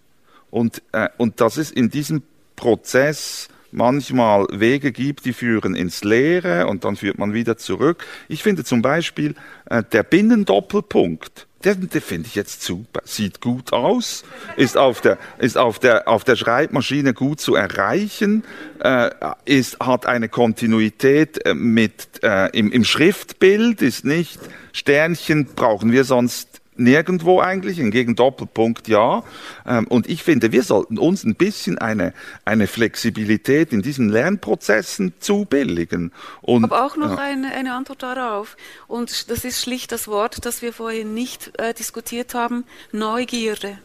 Und, äh, und dass es in diesem Prozess manchmal Wege gibt, die führen ins Leere und dann führt man wieder zurück. Ich finde zum Beispiel äh, der Binnendoppelpunkt, den, den finde ich jetzt super, sieht gut aus, ist auf der, ist auf der, auf der Schreibmaschine gut zu erreichen, äh, ist, hat eine Kontinuität äh, mit, äh, im, im Schriftbild, ist nicht Sternchen brauchen wir sonst nirgendwo eigentlich, hingegen Doppelpunkt ja. Ähm, und ich finde, wir sollten uns ein bisschen eine, eine Flexibilität in diesen Lernprozessen zubilligen. Und, Aber auch noch ja. eine, eine Antwort darauf. Und das ist schlicht das Wort, das wir vorhin nicht äh, diskutiert haben, Neugierde.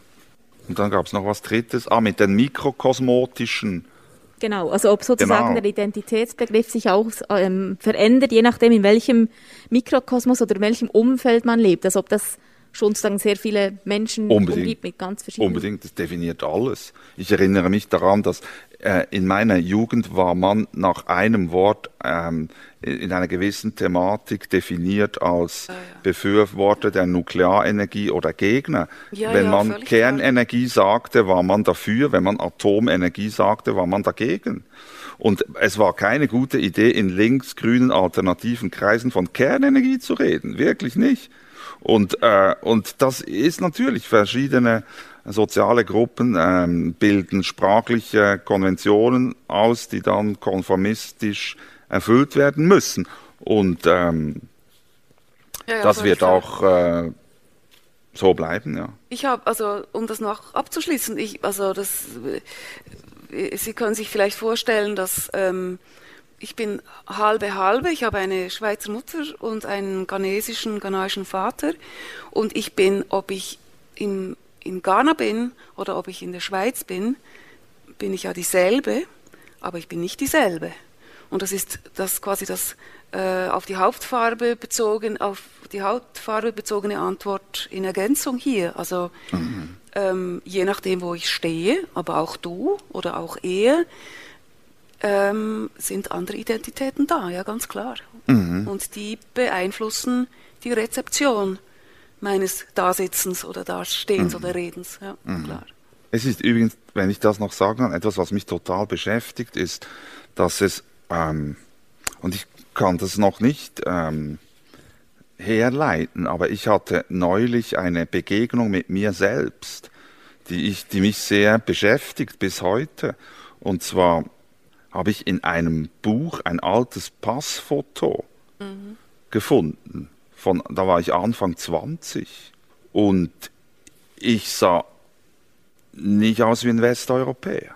Und dann gab es noch was Drittes, ah, mit den mikrokosmotischen Genau, also ob sozusagen genau. der Identitätsbegriff sich auch ähm, verändert, je nachdem, in welchem Mikrokosmos oder in welchem Umfeld man lebt. Also ob das schon sozusagen sehr viele Menschen Unbedingt. umgibt mit ganz verschiedenen. Unbedingt, das definiert alles. Ich erinnere mich daran, dass äh, in meiner Jugend war man nach einem Wort ähm, in einer gewissen Thematik definiert als ja, ja. Befürworter der Nuklearenergie oder Gegner. Ja, Wenn man Kernenergie klar. sagte, war man dafür. Wenn man Atomenergie sagte, war man dagegen. Und es war keine gute Idee, in linksgrünen alternativen Kreisen von Kernenergie zu reden. Wirklich nicht. Und, äh, und das ist natürlich verschiedene soziale Gruppen ähm, bilden sprachliche Konventionen aus, die dann konformistisch erfüllt werden müssen. Und ähm, ja, ja, das wird auch äh, so bleiben, ja. Ich habe, also um das noch abzuschließen, ich, also das, äh, Sie können sich vielleicht vorstellen, dass ähm, ich bin halbe halbe. Ich habe eine Schweizer Mutter und einen ghanesischen, ghanaischen Vater. Und ich bin, ob ich im, in Ghana bin oder ob ich in der Schweiz bin, bin ich ja dieselbe, aber ich bin nicht dieselbe. Und das ist das quasi das äh, auf die Hauptfarbe bezogen, auf die Hautfarbe bezogene Antwort in Ergänzung hier. Also mhm. ähm, je nachdem, wo ich stehe, aber auch du oder auch er, ähm, sind andere Identitäten da, ja, ganz klar. Mhm. Und die beeinflussen die Rezeption meines Dasitzens oder Dastehens mhm. oder Redens, ja, mhm. klar. Es ist übrigens, wenn ich das noch sagen kann, etwas, was mich total beschäftigt, ist, dass es, ähm, und ich kann das noch nicht ähm, herleiten, aber ich hatte neulich eine Begegnung mit mir selbst, die, ich, die mich sehr beschäftigt bis heute. Und zwar habe ich in einem Buch ein altes Passfoto mhm. gefunden. Von, da war ich Anfang 20 und ich sah nicht aus wie ein Westeuropäer.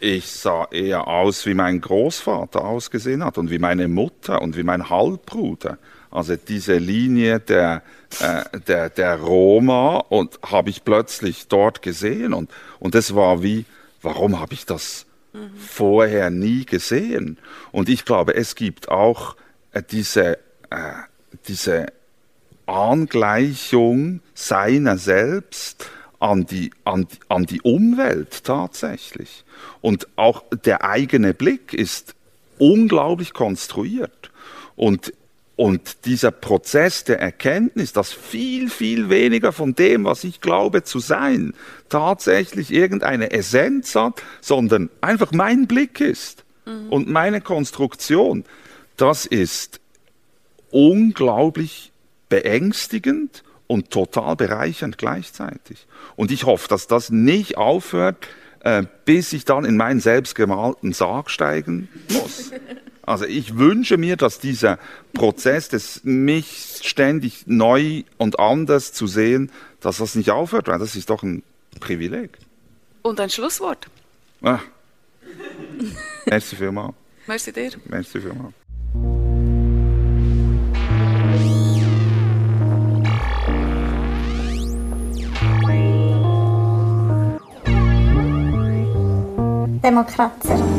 Ich sah eher aus, wie mein Großvater ausgesehen hat und wie meine Mutter und wie mein Halbbruder. Also diese Linie der, äh, der, der Roma und habe ich plötzlich dort gesehen und, und es war wie, warum habe ich das vorher nie gesehen. Und ich glaube, es gibt auch äh, diese, äh, diese Angleichung seiner selbst an die, an, an die Umwelt tatsächlich. Und auch der eigene Blick ist unglaublich konstruiert. Und und dieser Prozess der Erkenntnis, dass viel, viel weniger von dem, was ich glaube zu sein, tatsächlich irgendeine Essenz hat, sondern einfach mein Blick ist mhm. und meine Konstruktion, das ist unglaublich beängstigend und total bereichernd gleichzeitig. Und ich hoffe, dass das nicht aufhört, äh, bis ich dann in meinen selbstgemalten Sarg steigen muss. Also ich wünsche mir, dass dieser Prozess des mich ständig neu und anders zu sehen, dass das nicht aufhört, weil das ist doch ein Privileg. Und ein Schlusswort. Ah. Merci vielmals. Merci dir. Merci vielmals. Demokratie.